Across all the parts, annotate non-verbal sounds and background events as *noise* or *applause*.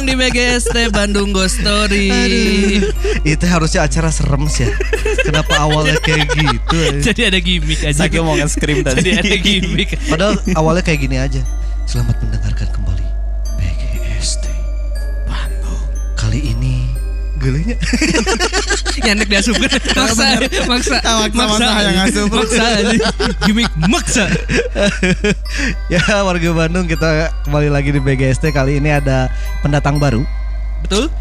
Datang di BGST Bandung Ghost Story. Itu harusnya acara serem sih ya. Kenapa awalnya kayak gitu? Jadi ada gimmick aja. Saya mau nge-scream tadi. Jadi ada gimmick. Padahal awalnya kayak gini aja. Selamat mendengarkan kembali BGST Bandung. Kali ini gelenya *laughs* Nyanek dia asup Maksa, maksa, Ah, maksa, maksa yang. Maksa aja. Gimmick maksa. *laughs* *laughs* ya warga Bandung kita kembali lagi di BGST kali ini ada pendatang baru Betul?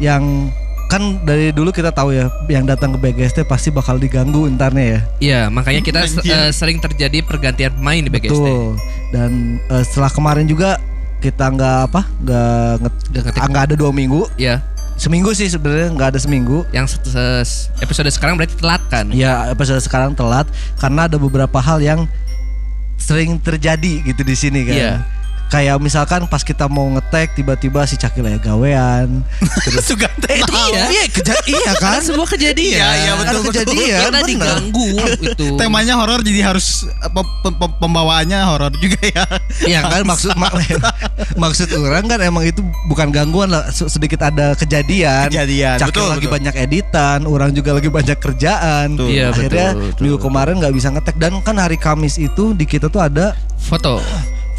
yang kan dari dulu kita tahu ya yang datang ke BGST pasti bakal diganggu entarnya ya Iya, makanya kita eh, sering terjadi pergantian pemain di BGST. Betul. Dan eh, setelah kemarin juga kita nggak apa nggak ah, nggak ada dua minggu Iya, seminggu sih sebenarnya nggak ada seminggu yang episode sekarang berarti telat kan? ya episode sekarang telat karena ada beberapa hal yang sering terjadi gitu di sini kan Iya. Kayak misalkan pas kita mau ngetek tiba-tiba si Cakil ya gawean *laughs* terus Suka eh itu iya. iya keja- iya kan Kan sebuah kejadian. Iya, iya, betul, Ada betul. kejadian Kita bener. diganggu itu. Temanya horor jadi harus pembawaannya horor juga ya. Iya kan maksud mak- *laughs* maksud orang kan emang itu bukan gangguan lah se- sedikit ada kejadian. Kejadian, Cakil betul, lagi betul. banyak editan, orang juga lagi banyak kerjaan. Betul. Iya, Akhirnya betul, betul, minggu betul. kemarin nggak bisa ngetek dan kan hari Kamis itu di kita tuh ada Foto.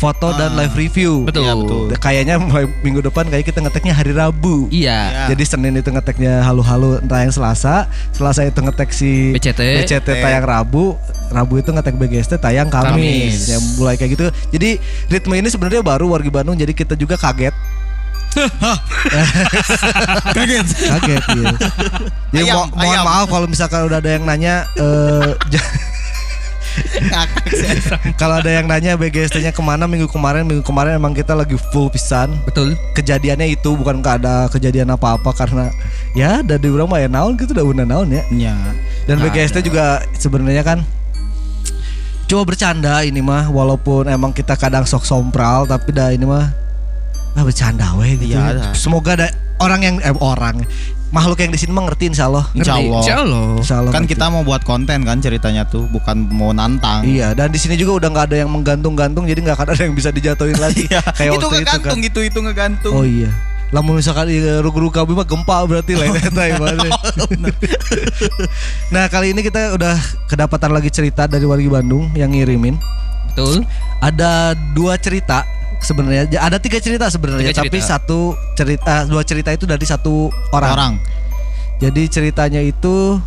Foto dan Ah. live review. Betul. Iya, betul. Kayaknya mulai minggu depan kayak kita ngeteknya hari Rabu. Iya. Ya. Jadi Senin itu ngeteknya halu-halu entah yang Selasa, Selasa itu ngetek si BCT. BCT tayang Rabu, Rabu itu ngetek BGST tayang Kamis. Kamis. Ya mulai kayak gitu. Jadi ritme ini sebenarnya baru wargi Bandung jadi kita juga kaget. *laughs* Kaget. Kaget ya. Jadi Ayam, mo- mohon ayam. maaf kalau misalkan udah ada yang nanya *laughs* sih. Kalau ada yang nanya BGST-nya ke mana minggu kemarin minggu kemarin emang kita lagi full pisan Betul. kejadiannya itu bukan nggak ada kejadian apa-apa karena ya dari orang mah ya naon gitu udah udah naon ya Ya. Dan Nggak BGST ada. juga sebenarnya kan coba bercanda ini mah walaupun emang kita kadang sok sompral tapi dah ini mah ah bercanda weh gitu. Iya, dah. Semoga ada orang yang eh, orang makhluk yang di sini mah ngerti insya Allah. Insya? Allah. Insya Allah. Insya Allah Kan ngerti. kita mau buat konten kan ceritanya tuh, bukan mau nantang. Iya dan di sini juga udah nggak ada yang menggantung-gantung jadi nggak akan ada yang bisa dijatuhin lagi *laughs* Iya. kayak itu waktu itu ngegantung kan. itu itu ngegantung. Oh iya. Lamun misalkan iya, rugu-rugu kami mah gempa berarti *laughs* lain eta. *laughs* Nah kali ini kita udah kedapatan lagi cerita dari wargi Bandung yang ngirimin. Betul. ada dua cerita sebenarnya Ja- ada tiga cerita sebenarnya Tiga tapi satu cerita dua cerita itu dari satu orang. Orang. jadi ceritanya itu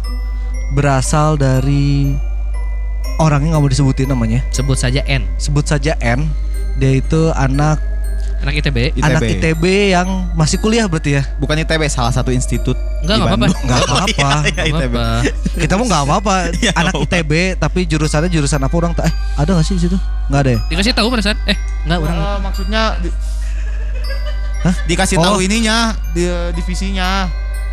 berasal dari orangnya nggak mau disebutin namanya Sebut saja N. sebut saja N dia itu anak Anak ITB. ITB. anak ITB yang masih kuliah berarti ya Bukan ITB, salah satu institut. Enggak, enggak apa-apa. Bandung. nggak apa-apa *laughs* Iya, iya, apa-apa. kita mau nggak apa-apa *laughs* Iya, anak ITB tapi jurusannya jurusan apa orang tak eh ada nggak sih di situ nggak ada ya Dikasih tahu pada saat eh enggak orang Eh, maksudnya di- Hah? dikasih Oh. tahu ininya di, divisinya.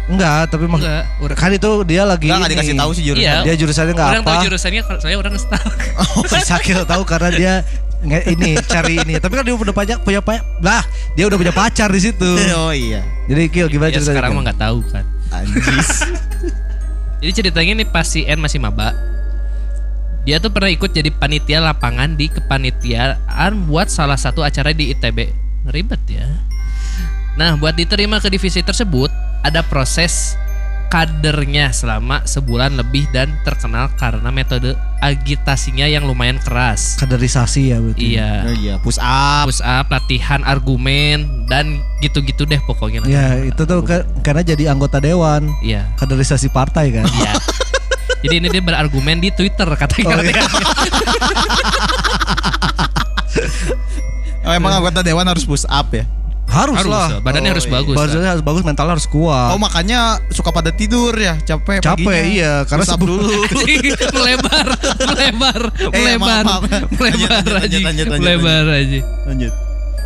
enggak tapi mak- enggak. Orang kan itu dia lagi Enggak, enggak ini. dikasih tahu sih jurusan. Iya. dia jurusannya nggak orang apa tahu jurusannya saya orang tahu. *laughs* Oh, Sakil tahu karena dia ini cari ini. Tapi kan dia udah banyak punya punya lah, dia udah punya pacar di situ. Oh iya. Jadi Kil gimana Ya ceritanya? sekarang mah enggak tahu kan. Anjis. *laughs* *laughs* Jadi ceritanya nih pas si N masih maba. Dia tuh pernah ikut jadi panitia lapangan di kepanitiaan buat salah satu acara di ITB. Ribet ya. Nah, buat diterima ke divisi tersebut, ada proses kadernya selama sebulan lebih dan terkenal karena metode agitasinya yang lumayan keras. kaderisasi ya berarti. Iya. Oh iya, push up. Push up, latihan argumen dan gitu-gitu deh pokoknya. Ya, itu tuh ke- karena jadi anggota dewan, Iya. kaderisasi partai kan. Iya. Jadi ini dia berargumen di Twitter katanya. Oh, iya. Oh, emang anggota dewan harus push up ya? Harus, Harus, lah. badannya Oh, harus iya. bagus. Badannya harus bagus, mentalnya harus kuat. Oh, makanya suka pada tidur ya, capek Capek paginya. iya, karena sebelum- dulu. *laughs* melebar, melebar, Eh, melebar, maaf, maaf. *laughs* melebar aja, melebar aja. Lanjut.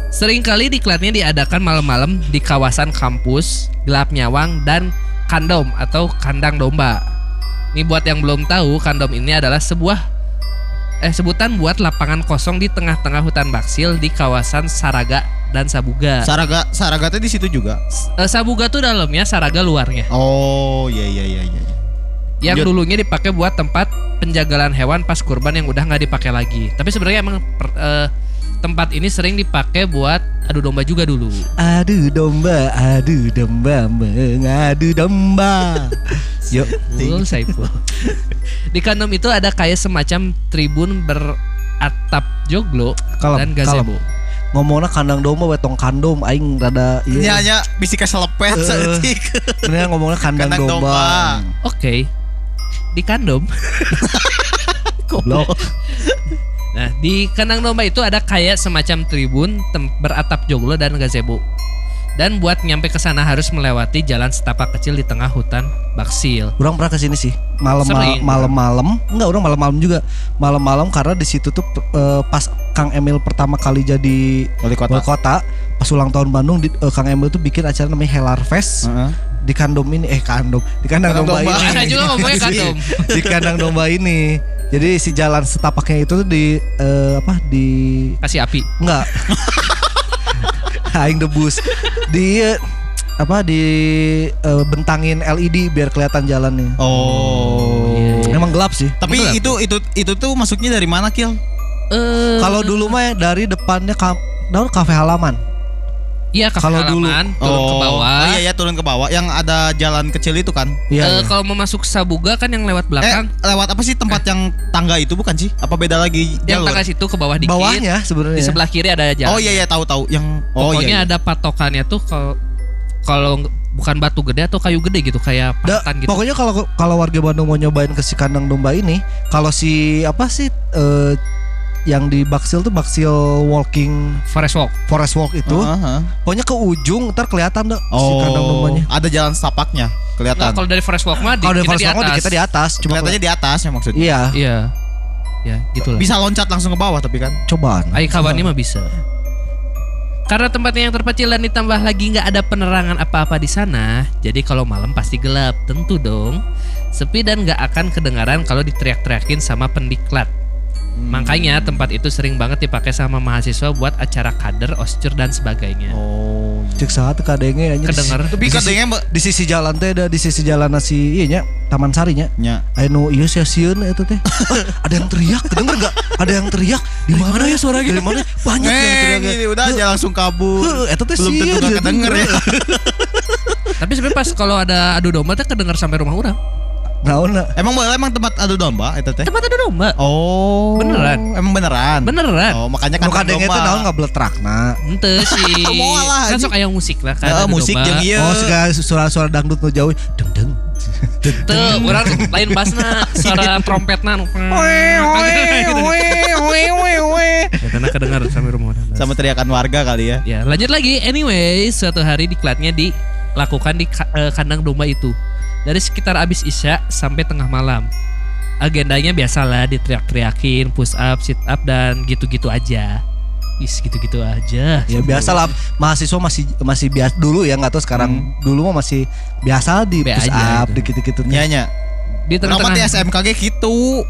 Sering kali diklatnya diadakan malam-malam di kawasan kampus, gelap nyawang dan kandom atau kandang domba. Ini buat yang belum tahu, kandom ini adalah sebuah eh sebutan buat lapangan kosong di tengah-tengah hutan baksil di kawasan Saraga dan Sabuga. Saraga Saragatnya di situ juga. Eh, Sabuga tuh dalamnya, Saraga luarnya. Oh, iya iya iya iya. Yang Lanjut. dulunya dipakai buat tempat penjagalan hewan pas kurban yang udah nggak dipakai lagi. Tapi sebenarnya emang per- eh, tempat ini sering dipakai buat adu domba juga dulu. Adu domba, adu domba, mengadu domba. *laughs* Yuk, Saiful. Di kandom itu ada kayak semacam tribun beratap joglo Kalem, dan gazebo. Ngomongnya kandang domba wetong kandom aing rada Nya iya. nya bisi keselepet saeutik. Bener ngomongnya kandang, Kandang domba. domba. Oke. Di kandom. *laughs* Goblok. Nah, di kandang domba itu ada kayak semacam tribun tem- beratap joglo dan gazebo. Dan buat nyampe ke sana harus melewati jalan setapak kecil di tengah hutan baksil. Orang pernah ke sini sih. Malam malam-malam. Enggak, orang malam-malam juga. Malam-malam karena di situ tuh eh, pas Kang Emil pertama kali jadi Wali kota. wali kota, pas ulang tahun Bandung di, eh, Kang Emil tuh bikin acara namanya Helar Fest. Heeh. di kandom ini eh kandom di kandang Kandang domba, domba. ini Saya juga ngomongnya kandom. di kandang domba ini jadi si jalan setapaknya itu tuh di eh, apa di Kasih api. enggak *laughs* *laughs* aing debus di apa di eh, bentangin LED biar kelihatan jalannya Oh. Iya, iya. emang gelap sih Tapi Gelap. itu itu itu tuh masuknya dari mana Kil? Eh, kalau dulu mah dari depannya daun kafe halaman iya ke kalau dulu- turun ke bawah. Oh, iya ya turun ke bawah yang ada jalan kecil itu kan. iya Eh, iya. kalau mau masuk Sabuga kan yang lewat belakang, Eh, lewat apa sih tempat yang tangga itu bukan sih? Apa beda lagi yang jalur? tangga situ ke bawah dikit. bawahnya sebenarnya Di sebelah kiri ada jalan. Oh iya iya tahu tahu yang oh Pokoknya iya. iya. ada patokannya tuh kalau kalau bukan batu gede atau kayu gede gitu kayak pahatan gitu. Pokoknya kalau kalau warga Bandung mau nyobain ke si kandang domba ini, kalau si apa sih eh, yang di Baksil tuh Baksil Walking Forest walk. Forest Walk itu, Heeh. pokoknya ke ujung ntar kelihatan deh si Oh, kandang dombanya. ada jalan setapaknya kelihatan. kalau dari forest walk mah di, Kalau dari kita Forest di Walk mah atas. kita di atas, cuma Kelihatannya di atas ya maksudnya. Iya, Iya. Ya, gitu lah. Bisa loncat langsung ke bawah tapi kan. cobaan. Ai kawannya mah bisa. Karena tempatnya yang terpencil dan ditambah lagi nggak ada penerangan apa-apa di sana, jadi kalau malam pasti gelap, tentu dong. Sepi dan nggak akan kedengaran kalau diteriak-teriakin sama pendiklat. Makanya tempat itu sering banget dipakai sama mahasiswa buat acara kader, oscur dan sebagainya. Oh. Cek saat kadenge aja. Kedenger. Tapi di mbak di sisi jalan teh ada di sisi jalan nasi iya nya Taman Sari nya. nya. Ayo nu iya sia sieun itu teh. *laughs* *laughs* ada yang teriak, kedenger enggak? Ada yang teriak. Di mana ya suaranya? Dari mana? *laughs* Banyak yang teriak. Neng, ini udah aja langsung kabur. Eta teh Belum tentu dia kedenger ya. Tapi sebenarnya pas kalau ada adu domba tuh kedengar sampai rumah orang. Naon na? Emang boleh emang tempat adu domba itu teh? Tempat adu domba. Oh. Beneran. Emang beneran. Beneran. Oh, makanya kan kadenge teh naon ngabletrakna. Ente sih. *laughs* Moal kan sok aya musik lah kan. Ya, adu musik domba. jeung ieu. Oh, segala suara-suara dangdut nu jauh. Deng deng. *laughs* Tuh, orang lain basna, suara *laughs* trompetna nu. Ya, karena kedengar sampai rumah sama teriakan warga kali ya. Ya, lanjut lagi. Anyway, suatu hari diklatnya dilakukan di eh, kandang domba itu. Dari sekitar abis isya sampai tengah malam. Agendanya biasalah diteriak-teriakin, push up, sit up dan gitu-gitu aja. Is gitu-gitu aja. Ya biasa lah mahasiswa masih masih biasa dulu ya nggak tahu sekarang dulu mah masih biasa di Be push aja up itu. dikit-dikit tuh. Nya nya. Di tengah-tengah SMKG gitu?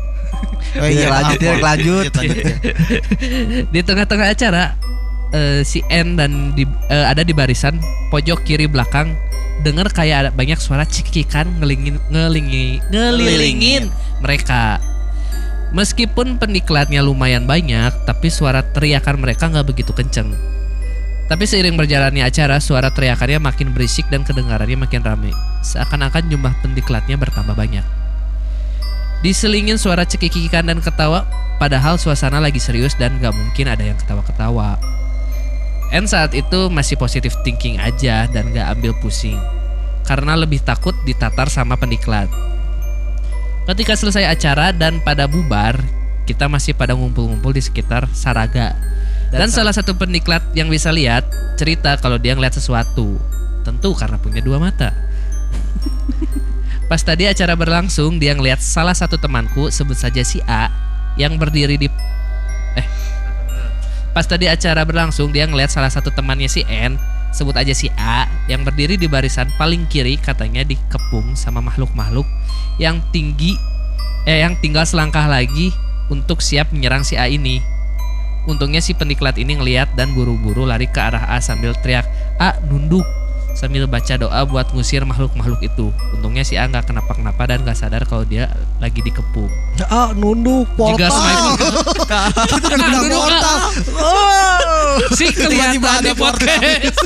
Oh, *laughs* Iya, lanjut, ya, lanjut. lanjut, ya. *laughs* di tengah-tengah acara eh, si N dan di, eh, ada di barisan pojok kiri belakang dengar kayak ada banyak suara cekikan ngelingin ngelingi ngelilingin mereka. Meskipun pendiklatnya lumayan banyak tapi suara teriakan mereka nggak begitu kenceng. Tapi seiring berjalannya acara suara teriakannya makin berisik dan kedengarannya makin rame. Seakan-akan jumlah pendiklatnya bertambah banyak. Diselingin suara cekikikan dan ketawa padahal suasana lagi serius dan gak mungkin ada yang ketawa-ketawa. N saat itu masih positif thinking aja dan gak ambil pusing karena lebih takut ditatar sama pendiklat. Ketika selesai acara dan pada bubar, kita masih pada ngumpul-ngumpul di sekitar Saraga. Dan salah satu pendiklat yang bisa lihat cerita kalau dia ngeliat sesuatu. Tentu karena punya dua mata. *laughs* Pas tadi acara berlangsung, dia ngeliat salah satu temanku, sebut saja si A, yang berdiri di pas tadi acara berlangsung dia ngeliat salah satu temannya si N, sebut aja si A, yang berdiri di barisan paling kiri katanya dikepung sama makhluk-makhluk yang tinggi eh yang tinggal selangkah lagi untuk siap menyerang si A ini. Untungnya si pendiklat ini ngeliat dan buru-buru lari ke arah A sambil teriak, "A, nunduk." Sambil baca doa buat ngusir makhluk-makhluk itu. Untungnya si A nggak kenapa-kenapa dan nggak sadar kalau dia lagi dikepung. Ah, nunduk Jika portal. semakin Itu *laughs* kan bilang portal. *laughs* Si kelihatan Tiba-tiba ada di podcast.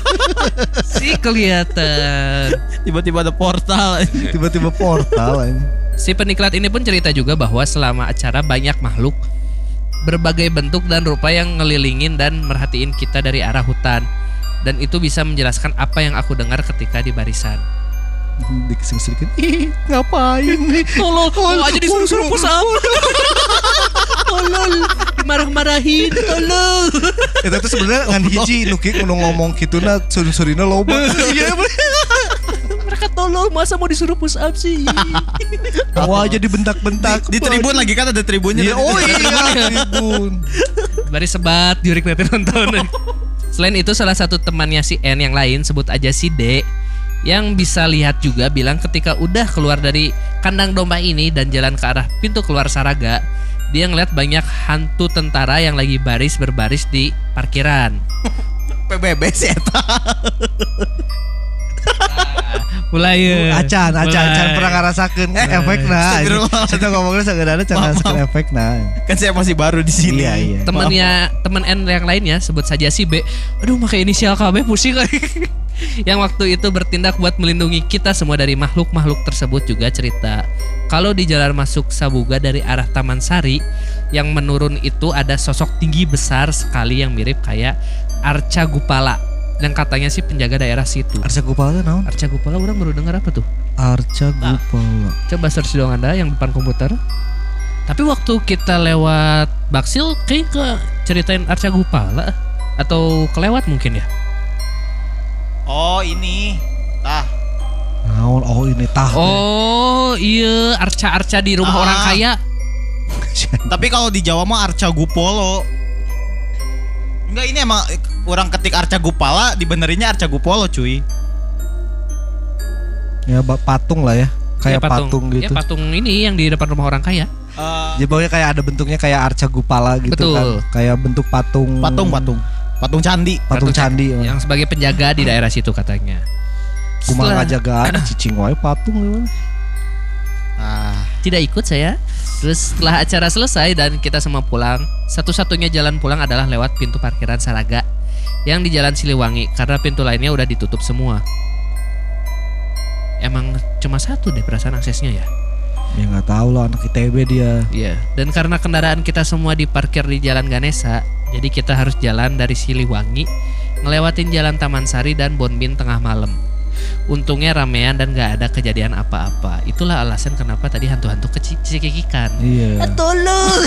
*laughs* si kelihatan. Tiba-tiba ada portal. Tiba-tiba portal. Si peniklat ini pun cerita juga bahwa selama acara banyak makhluk berbagai bentuk dan rupa yang ngelilingin dan merhatiin kita dari arah hutan. Dan itu bisa menjelaskan apa yang aku dengar ketika di barisan. Dikesing-kesingin. Ih, ngapain nih? *laughs* Tolol, tolol aja disuruh-suruh push up. Tolol, marah-marahin, tolol. Itu tuh sebenarnya ngan hiji nuki kudu ngomong gitu na suri-surina loba. *laughs* Iya, Mereka tolol, masa mau disuruh push up sih? *laughs* Wah aja dibentak-bentak. Di tribun lagi kan ada tribunnya. Iya, oh iya, tribun. Baris sebat, jurik nanti nonton. Selain itu salah satu temannya si N yang lain sebut aja si D yang bisa lihat juga bilang ketika udah keluar dari kandang domba ini dan jalan ke arah pintu keluar Saraga, dia ngeliat banyak hantu tentara yang lagi baris berbaris di parkiran. PBB sih eta. Mulai ya. Acan, acan, Mulai. acan pernah ngerasakeun efek nah. Kita ngomongnya sekedar can ngerasakeun efek nah. Kan saya masih baru di sini. Iya, iya. temennya temen N yang lainnya sebut saja si B aduh pakai inisial KB pusing kali *laughs* yang waktu itu bertindak buat melindungi kita semua dari makhluk-makhluk tersebut juga cerita kalau di jalan masuk Sabuga dari arah Taman Sari yang menurun itu ada sosok tinggi besar sekali yang mirip kayak Arca Gupala dan katanya sih penjaga daerah situ Arca Gupala naon? Arca Gupala orang baru dengar apa tuh Arca Gupala. coba search dong anda yang depan komputer tapi waktu kita lewat Baksil kayak ke ceritain Arca Gupala atau kelewat mungkin ya Oh ini. Tah. Naon? Oh ini tah. oh iya Arca-Arca di rumah Ah. orang kaya *laughs* Tapi kalau di Jawa mah Arca Gupolo. Enggak ini emang orang ketik Arca Gupala dibenerinnya Arca Gupolo cuy. Ya patung lah ya. Kayak Ya, patung, ya gitu. patung ini yang di depan rumah orang kaya Eh, Jadi pokoknya kayak ada bentuknya kayak Arca Gupala gitu Betul. kan. Kayak bentuk patung. patung patung. Patung candi. Patung candi. yang sebagai penjaga di daerah situ katanya Kumaha Setelah- ngajagaan cicing wae patung gimana? Ah, tidak ikut saya. Terus setelah acara selesai dan kita semua pulang, satu-satunya jalan pulang adalah lewat pintu parkiran Saraga yang di Jalan Siliwangi karena pintu lainnya udah ditutup semua. Emang cuma satu deh perasaan aksesnya ya. Ya nggak tahu lah anak ITB dia. Iya. Dan karena kendaraan kita semua diparkir di Jalan Ganesa, jadi kita harus jalan dari Siliwangi, ngelewatin Jalan Taman Sari dan Bonbin tengah malam. Untungnya ramean dan gak ada kejadian apa-apa. Itulah alasan kenapa tadi hantu-hantu kecikikan. Iya. tolol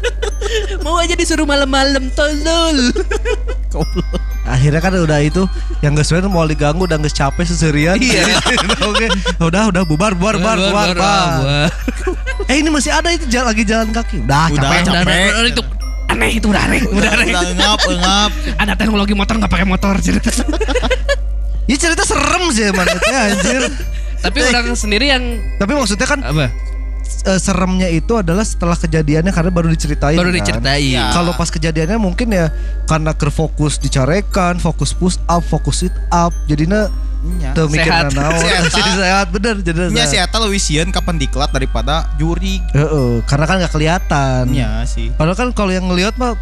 *laughs* mau aja disuruh malam-malam tolol *laughs* Akhirnya kan udah itu yang gak sesuai mau diganggu udah gak capek seserian. Iya. *laughs* Oke. Udah udah bubar bubar bubar bubar. bubar. Eh ini masih ada itu jalan lagi jalan kaki. Udah, Udah, capek. udah, capek. udah, udah, itu aneh itu udah aneh udah aneh udah ngap ngap. ada teknologi motor nggak pakai motor cerita Ya cerita serem sih itu *laughs* anjir. tapi orang sendiri yang Tapi maksudnya kan apa eh, seremnya itu adalah setelah kejadiannya karena baru diceritain. baru kan. diceritain Ya. Kalau pas kejadiannya mungkin ya karena kerfokus dicarekan, fokus push up, fokus sit up, jadinya Nya. tuh mikir Sehat. naon. *laughs* Sehat. Jadi sehat bener jadi Nya si sehat. leuwih sieun kapan diklat daripada juri. Heeh, karena kan nggak kelihatan. Nya sih. Padahal kan kalau yang ngelihat mah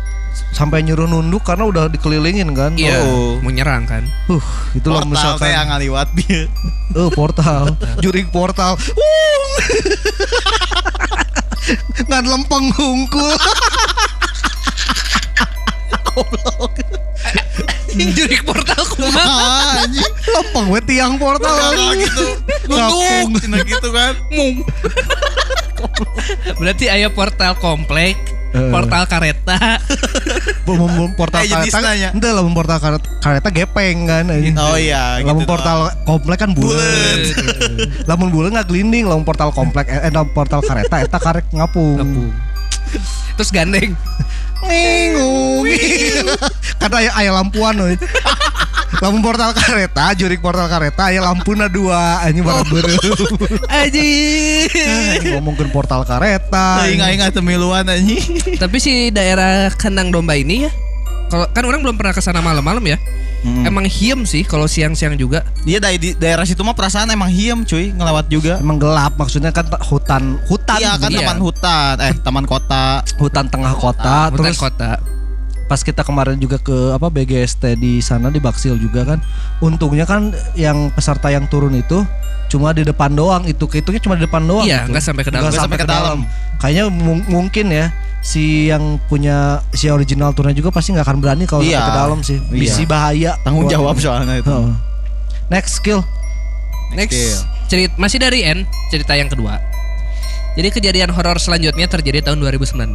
sampai nyuruh nunduk karena udah dikelilingin kan. iya Oh. mau nyerang kan Uh, itu lah Portal misalkan. ngaliwat bieu. *laughs* Oh, portal. *laughs* Juring portal. Wung. *laughs* Ngan lempeng hungkul. jurik portal kumaha Ah, anjing. lempeng we tiang portal. Nah, gitu. Cenah gitu kan. mung berarti ayah portal komplek Eh. portal kareta *laughs* portal Eh, kareta ya. ente lamun portal kareta, gepeng kan. Oh iya, lamun gitu portal komplek kan bulet lamun bulet nggak glinding lamun portal komplek eh, eh lamun portal kareta eta karek ngapung Ngepung. Terus gandeng. Ngingung kata aya aya lampuan we. lamun portal kareta jurik portal kareta aya lampuna dua. Anjing bareng beureum aji ngomongkeun portal kareta Aing aing teu miluan anjing. tapi si daerah kandang domba ini ya kalau kan orang belum pernah ke sana malam-malam ya. Mm. Emang hiem sih kalau siang-siang juga. Dia dari di daerah situ mah perasaan emang hiem cuy ngelewat juga. Emang gelap maksudnya kan ta- hutan hutan Iya kan Iya. taman hutan, eh taman kota. hutan tengah kota Hutan terus kota. Pas kita kemarin juga ke apa BGST di sana di Baksil juga kan untungnya kan yang peserta yang turun itu cuma di depan doang itu kehitungnya cuma di depan doang Iya, gitu. nggak sampai ke dalam. Nggak sampai ke dalam. kayaknya mung- mungkin ya si yang punya si original turnya juga pasti nggak akan berani kalau Iya. sampai ke dalam sih Iya. misi bahaya Tanggung jawab soalnya itu. Heeh. next skill Next, Skill. cerit masih dari N, cerita yang kedua. Jadi kejadian horor selanjutnya terjadi tahun 2019.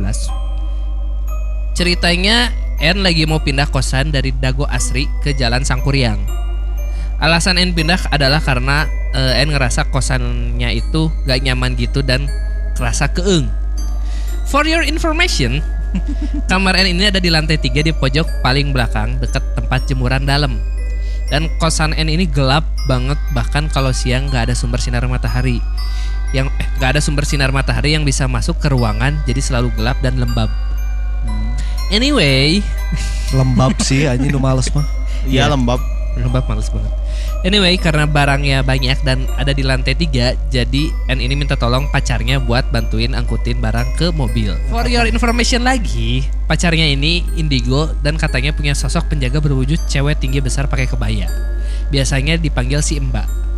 Ceritanya N lagi mau pindah kosan dari Dago Asri ke Jalan Sangkuriang. Alasan N pindah adalah karena eh, N ngerasa kosannya itu gak nyaman gitu dan kerasa keeng. For your information, *laughs* kamar N ini ada di lantai 3 di pojok paling belakang dekat tempat jemuran dalam. Dan kosan N ini gelap banget bahkan kalau siang nggak ada sumber sinar matahari. Yang eh, nggak ada sumber sinar matahari yang bisa masuk ke ruangan jadi selalu gelap dan lembab. Anyway, lembab sih anjing lu males mah Iya lembab. lembab males banget. Anyway, karena barangnya banyak dan ada di lantai 3, jadi N ini minta tolong pacarnya buat bantuin angkutin barang ke mobil. For your information lagi, pacarnya ini indigo dan katanya punya sosok penjaga berwujud cewek tinggi besar pakai kebaya. Biasanya dipanggil si Mbak.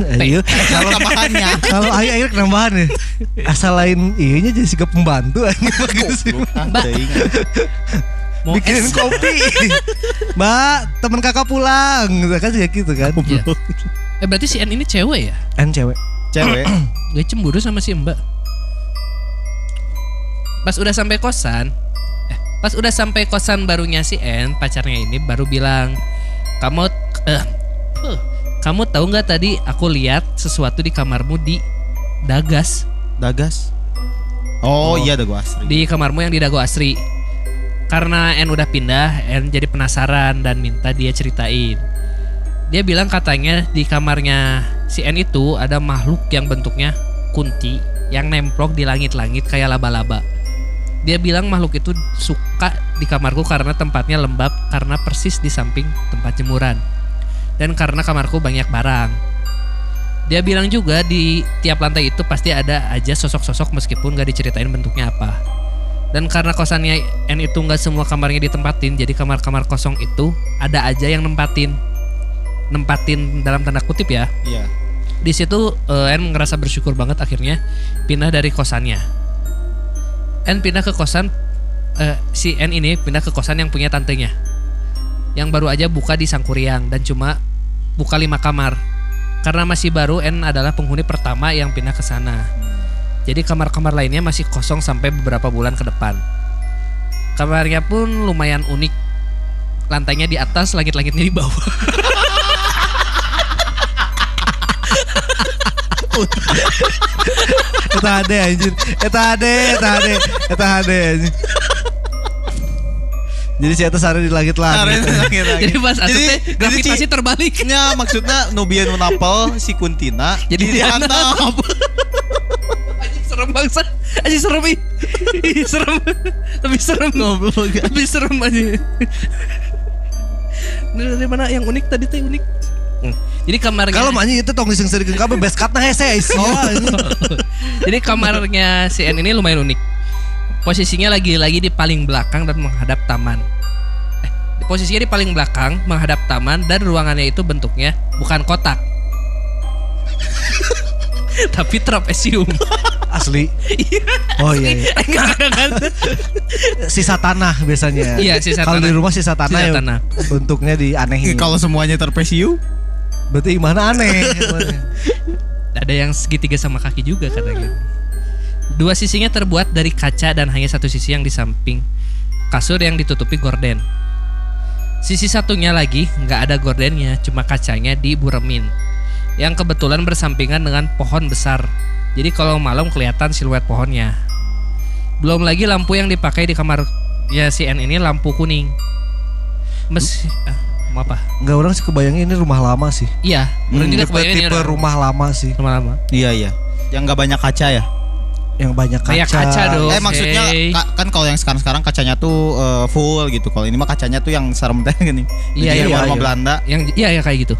Iya, kalau Tambahannya. kalau akhir akhir kenambahan ya asal lain iya jadi si pembantu anjing bagus. Mbak. Mau bikinin es? kopi mbak temen kakak pulang kan kayak gitu kan Iya. Eh berarti si N ini cewek ya? N cewek Cewek. *clears throat* Gak cemburu sama si Mbak. Pas udah sampai kosan, eh, pas udah sampai kosan barunya si N, pacarnya ini baru bilang, kamu, eh, kamu tahu nggak tadi aku lihat sesuatu di kamarmu di Dagas, Dagas. Oh, iya Dago Asri. di kamarmu yang di Dago Asri. Karena N udah pindah, N jadi penasaran dan minta dia ceritain. Dia bilang katanya di kamarnya si N itu ada makhluk yang bentuknya kunti yang nemplok di langit-langit kayak laba-laba. Dia bilang makhluk itu suka di kamarku karena tempatnya lembab karena persis di samping tempat jemuran. Dan karena kamarku banyak barang. Dia bilang juga di tiap lantai itu pasti ada aja sosok-sosok meskipun gak diceritain bentuknya apa. Dan karena kosannya N itu nggak semua kamarnya ditempatin, jadi kamar-kamar kosong itu ada aja yang nempatin. Nempatin dalam tanda kutip ya. Iya. Di situ eh, N ngerasa bersyukur banget akhirnya pindah dari kosannya. N pindah ke kosan eh, si N ini pindah ke kosan yang punya tantenya. Yang baru aja buka di Sangkuriang dan cuma buka lima kamar. Karena masih baru N adalah penghuni pertama yang pindah ke sana. Jadi kamar-kamar lainnya masih kosong sampai beberapa bulan ke depan. Kamarnya pun lumayan unik. Lantainya di atas, langit-langitnya di bawah. *laughs* Eta ade anjir Eta ade Eta ade Eta ade anjir Jadi si Eta sare di langit-langit Jadi pas Jadi- atasnya jadi gravitasi si- terbalik. Nya *laughs* maksudnya Nubian menapel si Kuntina Jadi jadi dihantam. *laughs* Anjing serem bangsa. Anjing serem ih. Serem. Lebih serem. Lebih serem aja. Ini dari mana yang unik tadi teh unik? Hmm. Jadi kamarnya Kalau anjing itu tong disengserikeun kabeh best katna hese isi Jadi kamarnya si N ini lumayan unik. Posisinya lagi-lagi di paling belakang dan menghadap taman. Eh, posisinya di paling belakang menghadap taman dan ruangannya itu bentuknya bukan kotak. *laughs* Tapi trapesium. *laughs* Asli Oh iya, iya. *laughs* Sisa tanah biasanya Iya, sisa Kalau di tanah. rumah sisa tanah Sisa ya tanah. Bentuknya dianehin Kalau semuanya terpesiu, Berarti gimana aneh Ada yang segitiga sama kaki juga katanya. Dua sisinya terbuat dari kaca dan hanya satu sisi yang di samping kasur yang ditutupi gorden. Sisi satunya lagi nggak ada gordennya, cuma kacanya diburemin. Yang kebetulan bersampingan dengan pohon besar. Jadi kalau malam kelihatan siluet pohonnya. Belum lagi lampu yang dipakai di kamar ya si N ini lampu kuning. Mes, ah, mau apa? Enggak orang sih kebayangnya ini rumah lama sih Iya, orang juga Tipe, kebayangin ini rumah lama sih lama-lama. iya iya. Yang nggak banyak kaca ya. Yang banyak kaca. Kayak kaca dong. Eh maksudnya Hey. ka- kan kalau yang sekarang-sekarang kacanya tuh eh, full gitu. Kalau ini mah kacanya tuh yang serem *laughs* teh gini. Iya, iya, rumah iya. Belanda. Yang iya ya kayak gitu.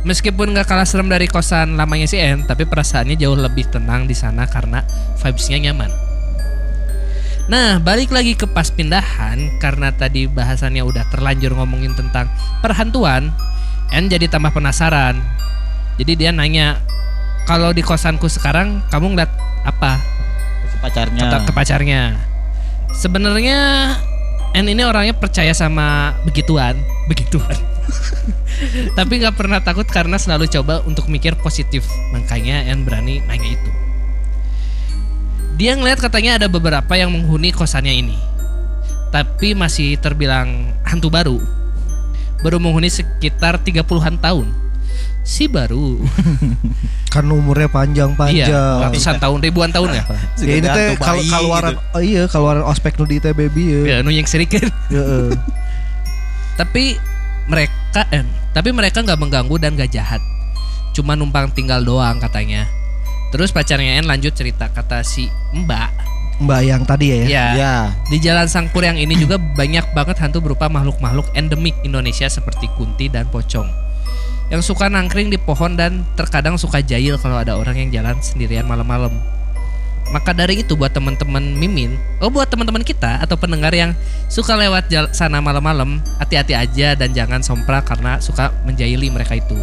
Meskipun nggak kalah serem dari kosan lamanya si En, tapi perasaannya jauh lebih tenang di sana karena vibes-nya nyaman. Nah, balik lagi ke pas pindahan karena tadi bahasannya udah terlanjur ngomongin tentang perhantuan, En jadi tambah penasaran. Jadi dia nanya, kalau di kosanku sekarang kamu ngeliat apa? Si pacarnya. kata ke pacarnya. Sebenarnya N ini orangnya percaya sama begituan, *laughs* begituan. *laughs* Tapi nggak pernah takut karena selalu coba untuk mikir positif. Makanya N berani nanya itu. Dia ngeliat katanya ada beberapa yang menghuni kosannya ini. Tapi masih terbilang hantu baru. Baru menghuni sekitar 30-an tahun. Si baru. *laughs* Kan umurnya panjang-panjang. Iya, ratusan tahun, ribuan tahun ya. *laughs* Ya ini teh Hantu kal bayi kaluaran gitu. oh iya kaluaran ospek nu di ITB bieu. Ya, nu yang serikan. Heeh. *laughs* tapi mereka eh, tapi mereka nggak mengganggu dan gak jahat cuma numpang tinggal doang katanya terus pacarnya En lanjut cerita kata si Mbak Mbak yang tadi ya. ya Ya. di Jalan Sangkur yang ini juga banyak banget hantu berupa makhluk-makhluk endemik Indonesia seperti kunti dan pocong yang suka nangkring di pohon dan terkadang suka jahil kalau ada orang yang jalan sendirian malam-malam maka dari itu buat teman-teman Mimin, oh buat teman-teman kita atau pendengar yang suka lewat sana malam-malam, hati-hati aja dan jangan somprak karena suka menjahili mereka itu.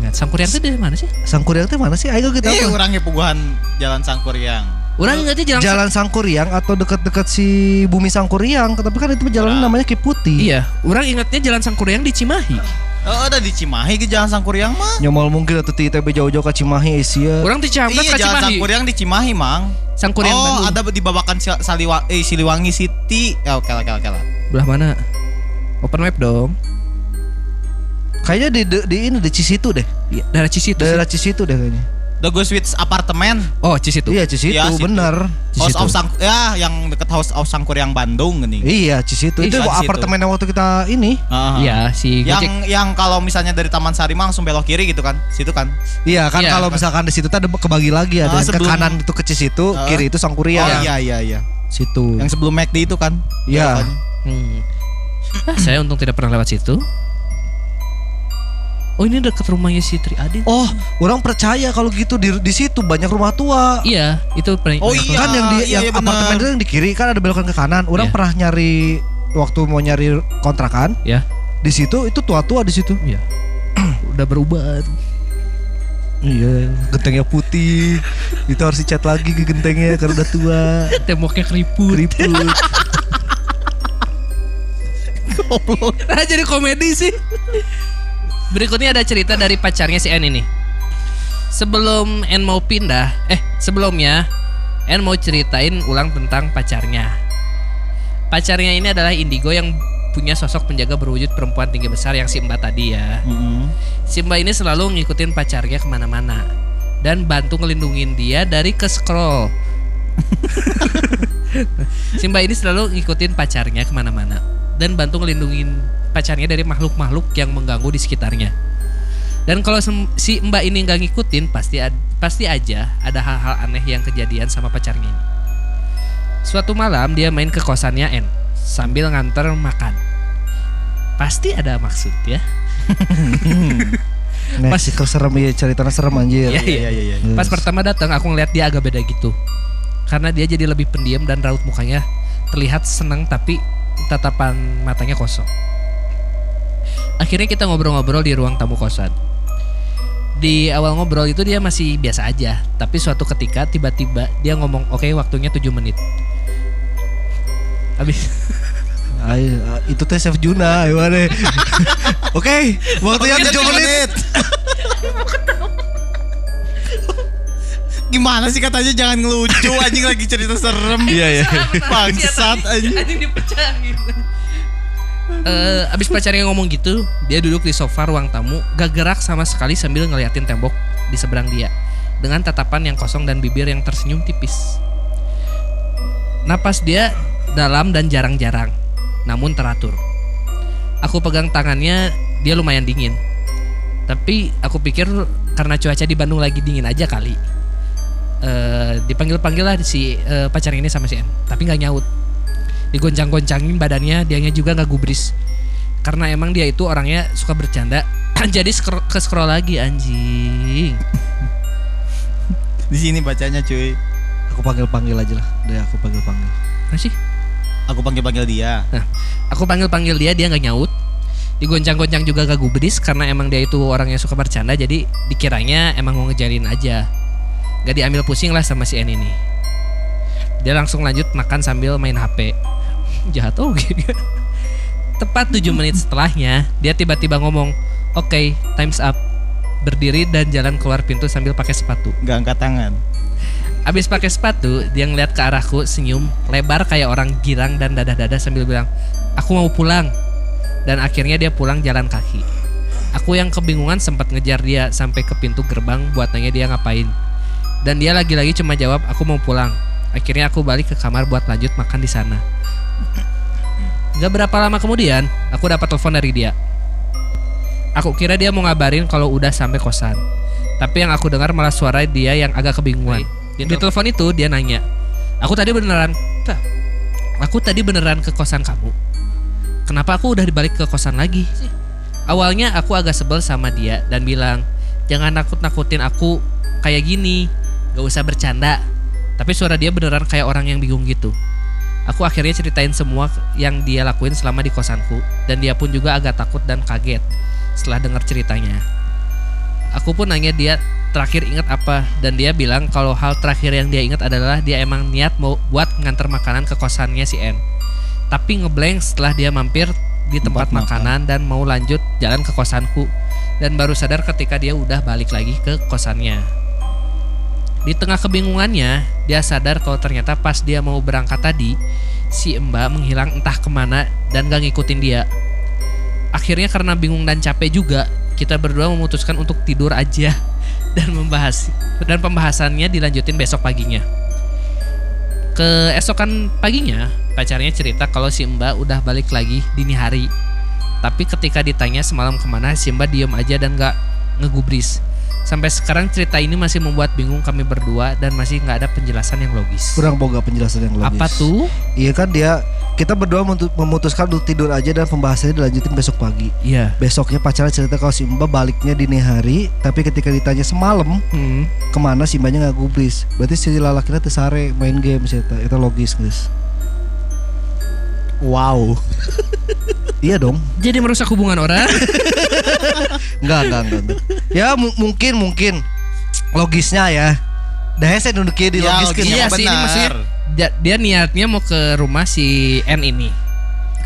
Ingat, Sangkuriang itu dari mana sih? Sangkuriang teh mana sih? Ayo kita Iya, apa? orangnya puguhan Jalan Sangkuriang. Orang ingatnya jalan, Jalan Sangkuriang atau dekat-dekat si Bumi Sangkuriang, tapi kan itu jalan Orang. namanya Ki Putih. Iya, orang ingatnya jalan Sangkuriang di Cimahi. Oh, ada di Cimahi ke Jalan Sangkuriang mah. Nyomol mungkin atau ti ITB jauh-jauh ke Cimahi Asia. Orang di Ciamplas Iya, ke Jalan Cimahi. Sangkuriang di Cimahi, Mang. Sangkuriang oh, Bandung. ada di Babakan Saliwa eh Siliwangi City. Ya, oke, oke, oke lah. Belah mana? Open map dong. Kayaknya di, di, di ini di Cisitu deh. Iya, daerah Cisitu. Daerah Cisitu deh kayaknya. The Ghost Wits Apartemen. Oh, Cisitu. Iya Cisitu, Iya, situ. bener. House Cisitu. of Sang ya yang dekat House of Sangkuriang Bandung gini. Iya Cisitu. Itu di situ. apartemen yang waktu kita ini. Heeh. Iya, si Yang Gojek. yang kalau misalnya dari Taman Sari mah langsung belok kiri gitu kan. Situ kan. Iya kan Iya, kalau kan. misalkan di situ ada kebagi lagi ada Ah, yang ke sebelum- kanan itu ke Cisitu, Ah. kiri itu Oh Sangkuriang. iya iya iya. Situ. Yang sebelum McD itu kan. Iya. Belokannya. Hmm. *clears throat* Saya untung tidak pernah lewat situ. Oh ini dekat rumahnya si Tri Adin. Oh, orang percaya kalau gitu di di situ banyak rumah tua. Iya, itu pernah. Oh, iya. kan yang di iya, yang iya, apartemen itu yang di kiri kan ada belokan ke kanan. Orang Iya. pernah nyari waktu mau nyari kontrakan. Ya. Di situ itu tua-tua di situ. Iya. *clears throat* Udah berubah. Iya, gentengnya putih. itu harus dicat lagi ke gentengnya karena udah tua. *laughs* Temboknya keriput. Keriput. *laughs* Nah, jadi komedi sih. Berikutnya ada cerita dari pacarnya si N ini. Sebelum N mau pindah, eh sebelumnya N mau ceritain ulang tentang pacarnya. Pacarnya ini adalah Indigo yang punya sosok penjaga berwujud perempuan tinggi besar yang si Mbak tadi ya. Mm-mm. Si Mbak ini selalu ngikutin pacarnya ke mana-mana dan bantu ngelindungin dia dari ke scroll. *laughs* si Mbak ini selalu ngikutin pacarnya ke mana-mana dan bantu ngelindungin pacarnya dari makhluk-makhluk yang mengganggu di sekitarnya. Dan kalau si Mbak ini nggak ngikutin, pasti pasti aja ada hal-hal aneh yang kejadian sama pacarnya ini. Suatu malam dia main ke kosannya N sambil nganter makan. Pasti ada maksud ya. *laughs* Nah, Pas- si serem ya ceritanya serem anjir. Iya, iya. iya iya. Pas pertama datang aku ngeliat dia agak beda gitu. Karena dia jadi lebih pendiam dan raut mukanya terlihat senang tapi tatapan matanya kosong. Akhirnya kita ngobrol-ngobrol di ruang tamu kosan. Di awal ngobrol itu dia masih biasa aja, tapi suatu ketika tiba-tiba dia ngomong, "Oke, waktunya 7 menit." Habis *laughs* Ayo, ah, itu teh Chef Juna, gimana? *laughs* Oke, waktunya Oke, 7 tujuh menit. Gimana sih katanya jangan ngelucu *laughs* anjing lagi cerita serem. Iya, iya. Bangsat anjing. anjing dipecahin. Eh, abis pacarnya ngomong gitu, dia duduk di sofa ruang tamu, gak gerak sama sekali sambil ngeliatin tembok di seberang dia, dengan tatapan yang kosong dan bibir yang tersenyum tipis. Napas dia dalam dan jarang-jarang, namun teratur. Aku pegang tangannya, dia lumayan dingin. Tapi aku pikir karena cuaca di Bandung lagi dingin aja kali. Eh dipanggil-panggil lah si eh, pacar ini sama si N, tapi nggak nyaut. Digoncang-goncangin badannya, dianya juga nggak gubris. Karena emang dia itu orangnya suka bercanda. *clears throat* Jadi scroll, ke scroll lagi anjing. *laughs* Di sini bacanya cuy. Aku panggil-panggil aja lah. Udah aku panggil-panggil. Mana sih? Aku panggil-panggil dia. Nah, aku panggil-panggil dia, dia nggak nyaut. Digoncang-goncang juga gak gubris karena emang dia itu orang yang suka bercanda, jadi dikiranya emang mau ngejalin aja. Gak diambil pusing lah sama si N ini. Dia langsung lanjut makan sambil main HP. *laughs* Jahat *laughs* oke. Tepat 7 menit setelahnya, dia tiba-tiba ngomong, Oke, time's up. Berdiri dan jalan keluar pintu sambil pakai sepatu. Gak angkat tangan. Abis pakai sepatu, dia ngeliat ke arahku senyum lebar kayak orang girang dan dadah-dadah sambil bilang, "Aku mau pulang." Dan akhirnya dia pulang jalan kaki. Aku yang kebingungan sempat ngejar dia sampai ke pintu gerbang buat nanya dia ngapain. Dan dia lagi-lagi cuma jawab, "Aku mau pulang." Akhirnya aku balik ke kamar buat lanjut makan di sana. Gak berapa lama kemudian, aku dapat telepon dari dia. Aku kira dia mau ngabarin kalau udah sampai kosan. Tapi yang aku dengar malah suara dia yang agak kebingungan. Di telepon itu dia nanya, "Aku tadi beneran Aku tadi beneran ke kosan kamu. Kenapa aku udah dibalik ke kosan lagi?" Awalnya aku agak sebel sama dia dan bilang, "Jangan nakut-nakutin aku kayak gini. Gak usah bercanda." Tapi suara dia beneran kayak orang yang bingung gitu. Aku akhirnya ceritain semua yang dia lakuin selama di kosanku dan dia pun juga agak takut dan kaget setelah dengar ceritanya. Aku pun nanya dia terakhir ingat apa dan dia bilang kalau hal terakhir yang dia ingat adalah dia emang niat mau buat nganter makanan ke kosannya si N. Tapi ngeblank setelah dia mampir di tempat, Tempat makanan dan mau lanjut jalan ke kosanku dan baru sadar ketika dia udah balik lagi ke kosannya. Di tengah kebingungannya, dia sadar kalau ternyata pas dia mau berangkat tadi, si Mbak menghilang entah ke mana dan gak ngikutin dia. Akhirnya karena bingung dan capek juga, kita berdua memutuskan untuk tidur aja *laughs* dan membahas dan pembahasannya dilanjutin besok paginya. Keesokan paginya, pacarnya cerita kalau si Mbak udah balik lagi dini hari. Tapi ketika ditanya semalam ke mana, si Mbak diem aja dan gak ngegubris. Sampai sekarang cerita ini masih membuat bingung kami berdua dan masih nggak ada penjelasan yang logis. Kurang boga penjelasan yang logis. Apa tuh? Iya kan dia kita berdua memutu- memutuskan untuk tidur aja dan pembahasannya dilanjutin besok pagi. Iya. Besoknya pacarnya cerita kalau si Mbak baliknya dini hari, tapi ketika ditanya semalam Hmm. ke mana si Mbaknya nggak gubris. Berarti si lalakina teu sare main game eta. Itu logis guys. Wow. Iya dong. Jadi merusak hubungan orang. *laughs* Enggak, enggak, enggak. enggak. Ya mu- mungkin mungkin logisnya ya. Dah saya nunduk di Ya, logis logisnya iya sih ini benar. maksudnya dia, dia niatnya mau ke rumah si N ini.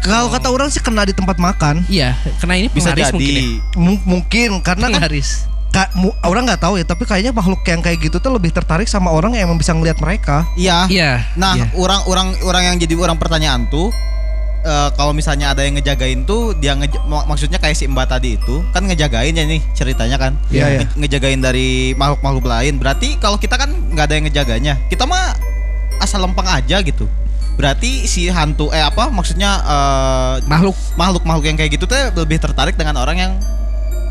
Kalau kata orang sih kena di tempat makan. Iya, karena ini Bisa jadi. mungkin ya. M- mungkin karena kan Penglaris. ka- mu- orang nggak tahu ya, tapi kayaknya makhluk yang kayak gitu tuh lebih tertarik sama orang yang emang bisa ngelihat mereka. Iya. Iya. Nah, iya. orang-orang orang yang jadi orang pertanyaan tuh eh, kalau misalnya ada yang ngejagain tuh dia mak- maksudnya kayak si Mbak tadi itu kan ngejagain ya nih ceritanya kan. Iya, iya. Nge- Ngejagain dari makhluk-makhluk lain. Berarti kalau kita kan nggak ada yang ngejaganya. Kita mah asal lempeng aja gitu. Berarti si hantu eh apa maksudnya eh, makhluk makhluk-makhluk yang kayak gitu tuh lebih tertarik dengan orang yang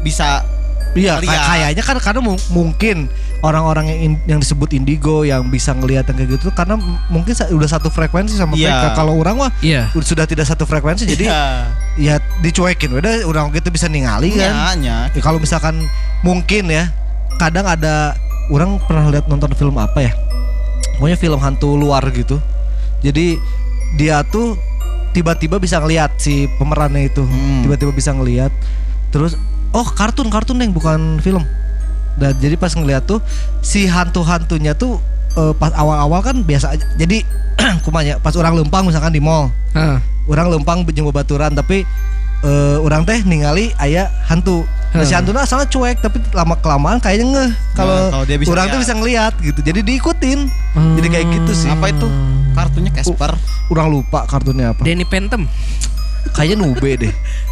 bisa Iya, Lihat. kayaknya kan karena mu- mungkin orang-orang yang in- yang disebut indigo yang bisa ngelihat yang kayak gitu tuh karena mungkin sa- udah satu frekuensi sama Iya. mereka. Kalau orang mah iya. udah- sudah tidak satu frekuensi jadi Iya. ya dicuekin udah orang gitu bisa ningali kan. Nya, nya. Ya, kalau misalkan mungkin ya kadang ada orang pernah lihat nonton film apa ya pokoknya film hantu luar gitu jadi dia tuh tiba-tiba bisa ngelihat si pemerannya itu Hmm. tiba-tiba bisa ngelihat terus oh kartun kartun yang bukan film dan jadi pas ngeliat tuh si hantu-hantunya tuh eh, pas awal-awal kan biasa aja jadi *clears throat* kumanya pas orang lempang misalkan di mall Hah. orang lempang jeung baturan tapi eh, orang teh ningali aya hantu nah, si Hmm. hantunya asalnya cuek tapi lama kelamaan kayaknya ngeh kalau Nah, bisa orang tuh bisa ngeliat gitu jadi diikutin Jadi kayak gitu sih. Apa itu? Kartunya Casper. orang lupa kartunnya apa Danny Phantom. kayaknya nube deh *laughs*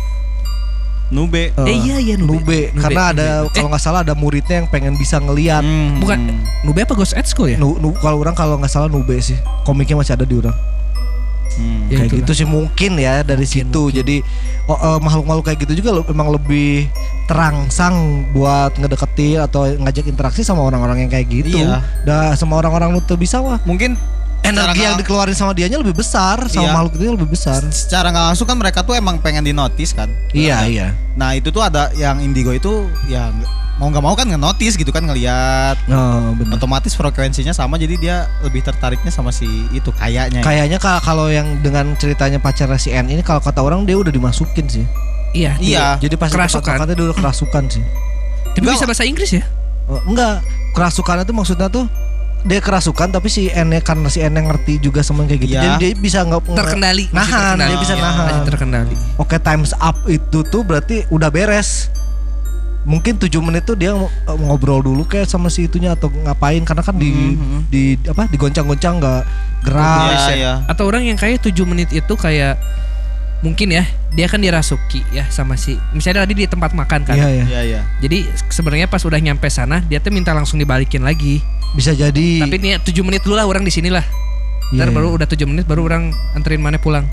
Nube. Eh, Eh, iya, iya, Nube. nube. Nube, karena ada Nube. kalau nggak salah ada muridnya yang pengen bisa ngeliat Hmm. Bukan Nube apa Ghost at School ya? Nu, nu- kalau orang kalau nggak salah nube sih komiknya masih ada di orang Hmm. Ya, kayak itulah. gitu sih mungkin ya dari situ. Jadi oh, eh, makhluk-makhluk kayak gitu juga le- emang lebih terangsang buat ngedeketin atau ngajak interaksi sama orang-orang yang kayak gitu. Iya. Dah sama orang-orang lu tuh bisa wah. Mungkin Energi yang dikeluarin sama dianya lebih besar, sama Iya. makhluk itu lebih besar. secara nggak langsung kan mereka tuh emang pengen dinotis kan. Iya, iya. Nah itu tuh ada yang indigo itu ya nggak- mau nggak mau kan ngenotis gitu kan ngelihat Oh, bener. otomatis frekuensinya sama jadi dia lebih tertariknya sama si itu kayaknya. ya. Kayaknya ka- kalau yang dengan ceritanya pacarnya si N ini kalau kata orang dia udah dimasukin sih. Iya. Iya. Jadi pas Kerasukan. katanya dia udah kerasukan sih. Tapi bisa bahasa Inggris ya? Oh, enggak, kerasukan itu maksudnya tuh dia kerasukan tapi si N karena si N yang ngerti juga sama kayak gitu. Iya. Jadi dia bisa nggak Terkendali. Nahan, terkendali. dia bisa Iya, nahan. masih terkendali. Oke, times up itu tuh berarti udah beres. Mungkin 7 menit tuh dia ng- ngobrol dulu kayak sama si itunya atau ngapain karena kan di Mhm. di apa digoncang-goncang nggak gerak. Iya, iya. Atau orang yang kayak 7 menit itu kayak mungkin ya dia kan dirasuki ya sama si misalnya tadi di tempat makan kan. Iya, iya. Iya iya. Jadi sebenarnya pas udah nyampe sana dia tuh minta langsung dibalikin lagi. Bisa jadi Tapi nih 7 menit dulu lah orang di sini lah. Iya, Ntar iya. baru udah 7 menit baru orang anterin mana pulang.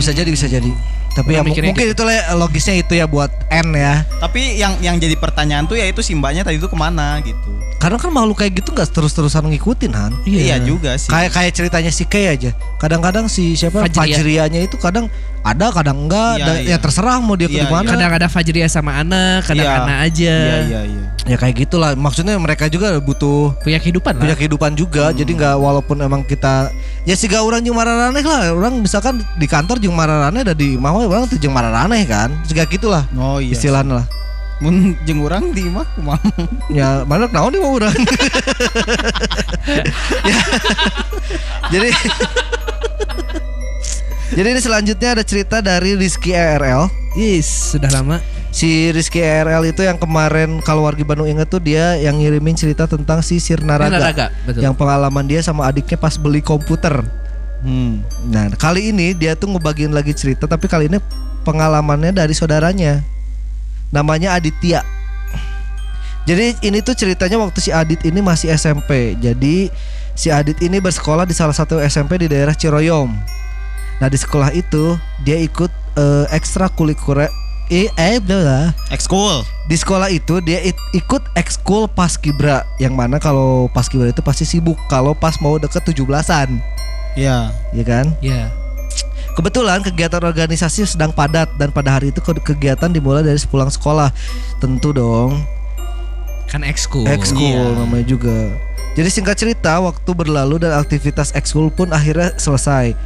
bisa jadi bisa jadi. Tapi ya Orang mu- mikirnya mungkin itu lah logisnya itu ya buat N ya. Tapi yang yang jadi pertanyaan tuh ya itu si mbaknya tadi tuh ke mana gitu. Karena kan makhluk kayak gitu nggak terus-terusan ngikutin Han. Iya, juga sih. Kayak kayak ceritanya si Kay aja. Kadang-kadang si siapa Fajria. Fajrianya itu kadang ada, kadang enggak. Iya, Dan- iya. Ya terserah mau dia ke Iya, mana. Kadang ada Fajria sama anak, kadang Iya. anak aja. Iya iya iya. Ya kayak gitulah. Maksudnya mereka juga butuh Punya kehidupan lah. punya kehidupan juga. Jadi nggak walaupun emang kita ya sih gak orang jeung mararaneh lah. Orang misalkan di kantor jeung mararaneh ada di mau orang tuh jeung mararaneh kan. Juga gitulah Oh iya. istilahnya lah. Mun jeung urang di imah kumaha? *laughs* Ya mana naon nih mau orang. *laughs* Ya. *laughs* Jadi Jadi ini selanjutnya ada cerita dari Rizky ERL. Yes, sudah lama. Si Rizky ERL itu yang kemarin kalau wargi Bandung inget tuh dia yang ngirimin cerita tentang si Sirna Raga. Raga, betul. Yang pengalaman dia sama adiknya pas beli komputer. Hmm. Nah, kali ini dia tuh ngebagiin lagi cerita tapi kali ini pengalamannya dari saudaranya. Namanya Aditya. Jadi ini tuh ceritanya waktu si Adit ini masih SMP. Jadi si Adit ini bersekolah di salah satu SMP di daerah Ciroyom. Nah, di sekolah itu dia ikut eh, ekstrakurikuler eh eh bla. Ekskul. Di sekolah itu dia it- ikut ekskul paskibra yang mana kalau paskibra itu pasti sibuk kalau pas mau deket 17-an, Iya. ya kan? Ya. Kebetulan kegiatan organisasi sedang padat dan pada hari itu ke- kegiatan dimulai dari sepulang sekolah. Tentu dong, Kan ekskul. ekskul Iya. namanya juga. Jadi singkat cerita, waktu berlalu dan aktivitas ekskul pun akhirnya selesai.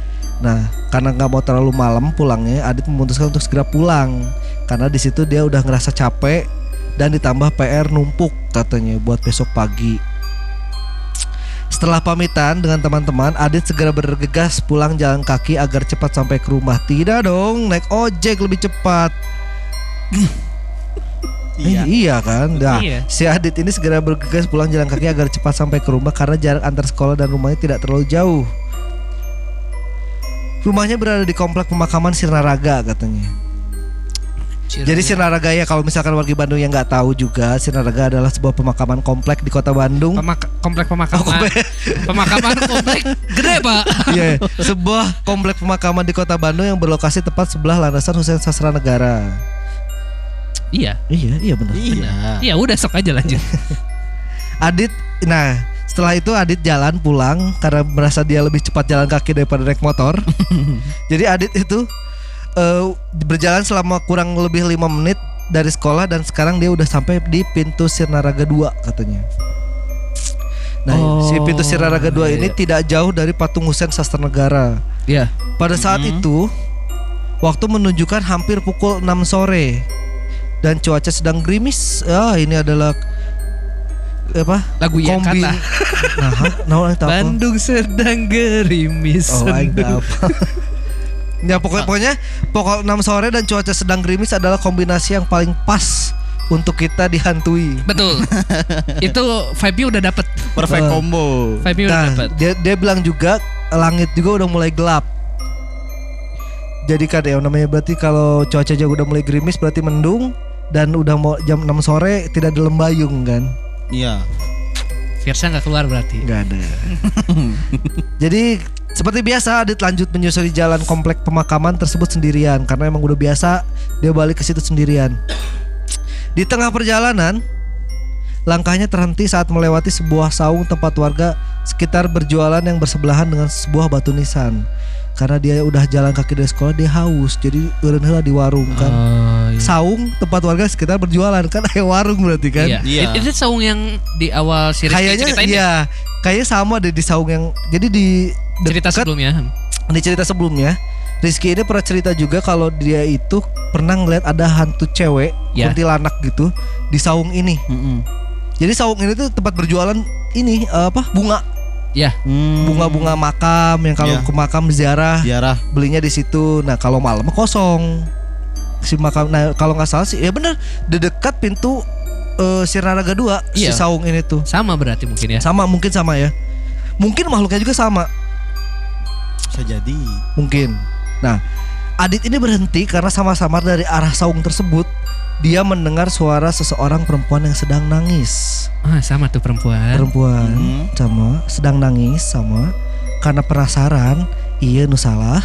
Nah, karena nggak mau terlalu malam pulangnya, Adit memutuskan untuk segera pulang. Karena di situ dia udah ngerasa capek dan ditambah PR numpuk katanya buat besok pagi. Setelah pamitan dengan teman-teman, Adit segera bergegas pulang jalan kaki agar cepat sampai ke rumah. Tidak dong, naik ojek lebih cepat. Iya. Eh, iya kan? Nah, Iya. si Adit ini segera bergegas pulang jalan kaki agar cepat sampai ke rumah karena jarak antar sekolah dan rumahnya tidak terlalu jauh. Rumahnya berada di komplek pemakaman Sirnaraga katanya. Jadi Sirnaraga ya kalau misalkan warga Bandung yang nggak tahu juga Sirnaraga adalah sebuah pemakaman komplek di kota Bandung. Pemak- komplek pemakaman. Oh, komplek. pemakaman komplek *laughs* gede, Pak. Iya, sebuah komplek pemakaman di kota Bandung yang berlokasi tepat sebelah landasan Hussein Sastra Negara. iya. Iya, iya benar. Iya. Iya, udah sok aja lanjut. Adit, nah setelah itu Adit jalan pulang karena merasa dia lebih cepat jalan kaki daripada naik motor. *laughs* Jadi Adit itu eh, berjalan selama kurang lebih lima menit dari sekolah dan sekarang dia udah sampai di pintu Sirnaraga 2 katanya. Nah, Oh, si pintu Sirnaraga 2 iya, ini tidak jauh dari patung Hussein Sastra Negara. Iya. Pada saat itu waktu menunjukkan hampir pukul 6 sore dan cuaca sedang gerimis. Ah, ini adalah apa? Lagu yang Kombi. kata. Nah? Nah, apa? Bandung sedang gerimis. Oh, aing apa. *laughs* ya pokoknya pokoknya pokok 6 sore dan cuaca sedang gerimis adalah kombinasi yang paling pas untuk kita dihantui. Betul. *laughs* Itu vibe-nya udah dapet. Perfect Eh. combo. Vibe-nya udah Nah, dapet. dia dia bilang juga langit juga udah mulai gelap. Jadi kan ya namanya berarti kalau cuaca juga udah mulai gerimis berarti mendung dan udah mau jam 6 sore tidak ada lembayung kan? Iya. Virsa nggak keluar berarti. Nggak ada. *laughs* Jadi Seperti biasa Adit lanjut menyusuri jalan komplek pemakaman tersebut sendirian karena emang udah biasa dia balik ke situ sendirian. Di tengah perjalanan, langkahnya terhenti saat melewati sebuah saung tempat warga sekitar berjualan yang bersebelahan dengan sebuah batu nisan. Karena dia udah jalan kaki dari sekolah dia haus jadi heula di warung kan. Oh, iya. Saung tempat warga sekitar berjualan kan aya warung berarti kan. Iya. Iya. Itu saung yang di awal si Rizky Kayaknya ya? iya, kayaknya sama deh di saung yang jadi di cerita dekat- sebelumnya. di cerita sebelumnya Rizky ini pernah cerita juga kalau dia itu pernah ngeliat ada hantu cewek Ya. kuntilanak gitu di saung ini. Mm-mm. Jadi saung ini tuh tempat berjualan ini eh, apa bunga Ya, Hmm. bunga-bunga makam yang kalau Ya. ke makam ziarah Ziarah. belinya di situ. Nah kalau malam kosong si makam. Nah kalau nggak salah sih ya bener di dekat pintu eh, Sirnaraga 2 si Iya. saung ini tuh sama berarti mungkin ya. sama mungkin sama ya. Mungkin makhluknya juga sama. Bisa jadi. Mungkin. Nah, Adit ini berhenti karena sama-sama dari arah saung tersebut dia mendengar suara seseorang perempuan yang sedang nangis. Ah, sama tuh perempuan. Perempuan Mhm. sama sedang nangis sama karena penasaran, iya nu salah.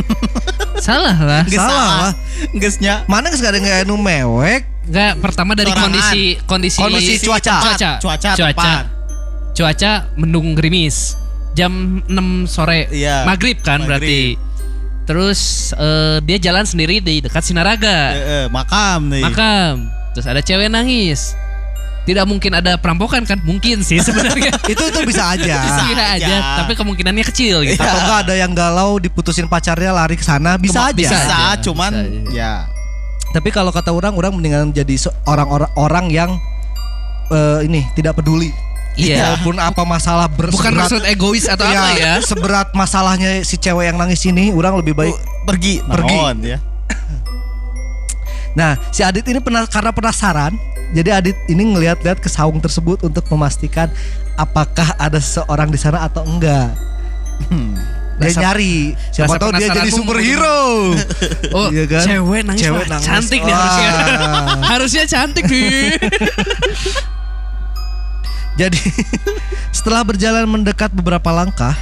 *laughs* Salah lah. Salah lah. Geusnya. Mana geus ada nggak nu mewek? Enggak, pertama dari Sorangan. kondisi kondisi Kondisi cuaca. Cuaca. Cuaca Cuaca. tepat. Cuaca mendung gerimis. Jam 6 sore. Iya. Maghrib kan Maghrib. berarti. Terus eh, dia jalan sendiri di dekat Sinaraga. Eh, eh, makam nih. Makam. Terus ada cewek nangis. Tidak mungkin ada perampokan kan? Mungkin sih sebenarnya. *laughs* Itu itu bisa aja. Bisa. Aja, aja. tapi kemungkinannya kecil gitu. Atau enggak ada yang galau diputusin pacarnya lari ke sana bisa aja. bisa. Bisa, aja, cuman bisa aja. ya Tapi kalau kata orang orang mendingan jadi orang-orang orang yang eh, ini tidak peduli. Iya. Walaupun apa masalah ber Bukan seberat- maksud egois atau Iya, apa ya? Seberat masalahnya si cewek yang nangis ini, orang lebih baik. pergi. Pergi. Naon, ya. Nah, si Adit ini pernah karena penasaran, jadi Adit ini ngelihat-lihat ke saung tersebut untuk memastikan apakah ada seseorang di sana atau enggak. Hmm. Dia Rasa- nyari, siapa tahu dia jadi superhero. *laughs* Oh, Iya kan? cewek nangis, Cewek nangis. cantik nih harusnya. *laughs* harusnya cantik nih. *laughs* Jadi setelah berjalan mendekat beberapa langkah,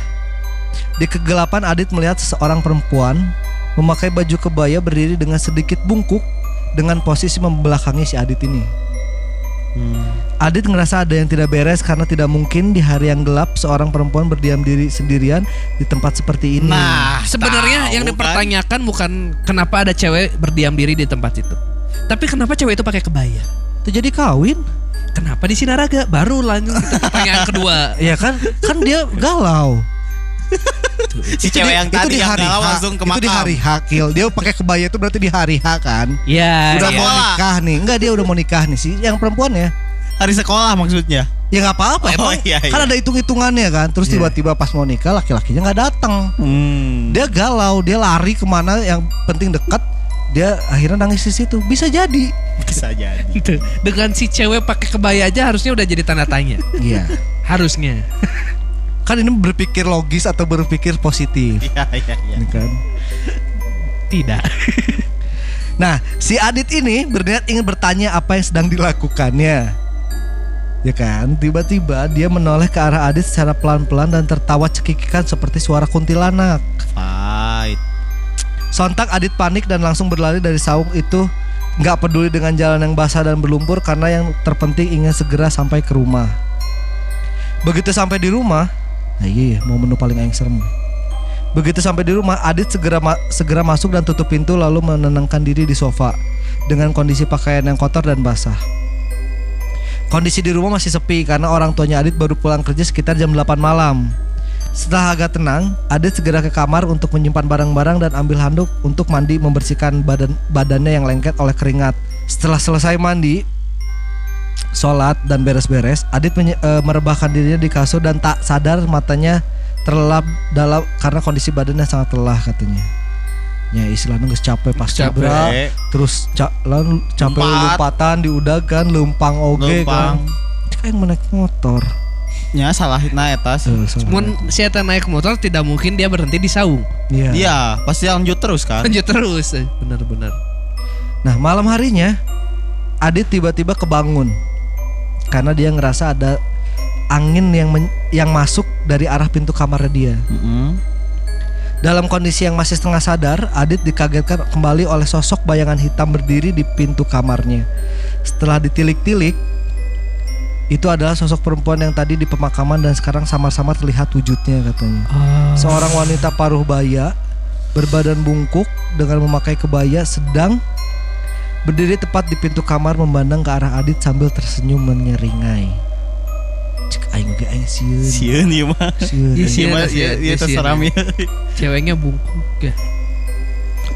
di kegelapan Adit melihat seseorang perempuan memakai baju kebaya berdiri dengan sedikit bungkuk dengan posisi membelakangi si Adit ini. Adit ngerasa ada yang tidak beres karena tidak mungkin di hari yang gelap seorang perempuan berdiam diri sendirian di tempat seperti ini. Nah, Sebenarnya tahu yang kan? dipertanyakan bukan kenapa ada cewek berdiam diri di tempat itu. Tapi kenapa cewek itu pakai kebaya? itu jadi kawin? Kenapa di Sinaraga? Baru lanjut *laughs* ke pertanyaan kedua. Iya kan? Kan dia galau. *laughs* si Itu cewek di- yang itu tadi di yang hari H. langsung ke Itu di makam. hari H, Kil. Dia pakai kebaya itu berarti di hari H kan? Ya, udah ya. mau nikah nih enggak dia udah mau nikah nih sih yang perempuan ya Hari sekolah maksudnya. ya nggak apa-apa Oh, emang iya, kan iya. ada hitung hitungannya kan terus Iya. tiba-tiba pas mau nikah laki-lakinya nggak datang Hmm. dia galau dia lari ke mana yang penting dekat dia akhirnya nangis di situ bisa jadi bisa jadi. Gitu. Dengan si cewek pakai kebaya aja harusnya udah jadi tanda tanya. iya Harusnya. Kan ini berpikir logis atau berpikir positif Iya, iya, iya. ini kan Tidak. *laughs* Nah, si Adit ini berniat ingin bertanya apa yang sedang dilakukannya. Ya kan, tiba-tiba dia menoleh ke arah Adit secara pelan-pelan dan tertawa cekikikan seperti suara kuntilanak. Fight. Sontak Adit panik dan langsung berlari dari saung itu nggak peduli dengan jalan yang basah dan berlumpur karena yang terpenting ingin segera sampai ke rumah. Begitu sampai di rumah, nah iya, iya, mau menu paling aing serem. Begitu sampai di rumah, Adit segera ma- segera masuk dan tutup pintu lalu menenangkan diri di sofa dengan kondisi pakaian yang kotor dan basah. Kondisi di rumah masih sepi karena orang tuanya Adit baru pulang kerja sekitar jam 8 malam. Setelah agak tenang, Adit segera ke kamar untuk menyimpan barang-barang dan ambil handuk untuk mandi membersihkan badan badannya yang lengket oleh keringat. Setelah selesai mandi, sholat dan beres-beres, Adit menye- eh, merebahkan dirinya di kasur dan tak sadar matanya terlelap dalam karena kondisi badannya sangat lelah katanya. Ya istilahnya nggak capek pas Capek. cabra, terus ca- lalu capek Lompat. lompatan diudagan lempang oge kan. Yang menaik motor. Nya salahin eta sih. Eh, salah. Mun si Eta naik motor tidak mungkin dia berhenti di saung. Iya. Iya, pasti lanjut terus kan. Lanjut terus. Benar-benar. Nah malam harinya Adit tiba-tiba kebangun karena dia ngerasa ada angin yang men- yang masuk dari arah pintu kamarnya dia. Mm-mm. Dalam kondisi yang masih setengah sadar, Adit dikagetkan kembali oleh sosok bayangan hitam berdiri di pintu kamarnya. Setelah ditilik-tilik, itu adalah sosok perempuan yang tadi di pemakaman dan sekarang sama-sama terlihat wujudnya katanya. Seorang wanita paruh baya, berbadan bungkuk dengan memakai kebaya sedang berdiri tepat di pintu kamar memandang ke arah Adit sambil tersenyum menyeringai. Cek aing ge aing sieun. Sieun ieu mah. Sieun. Iya, Ieu sieun, mah sieun, ieu ieu iya, sieun, terseram iya. ya. Ceweknya bungkuk ya.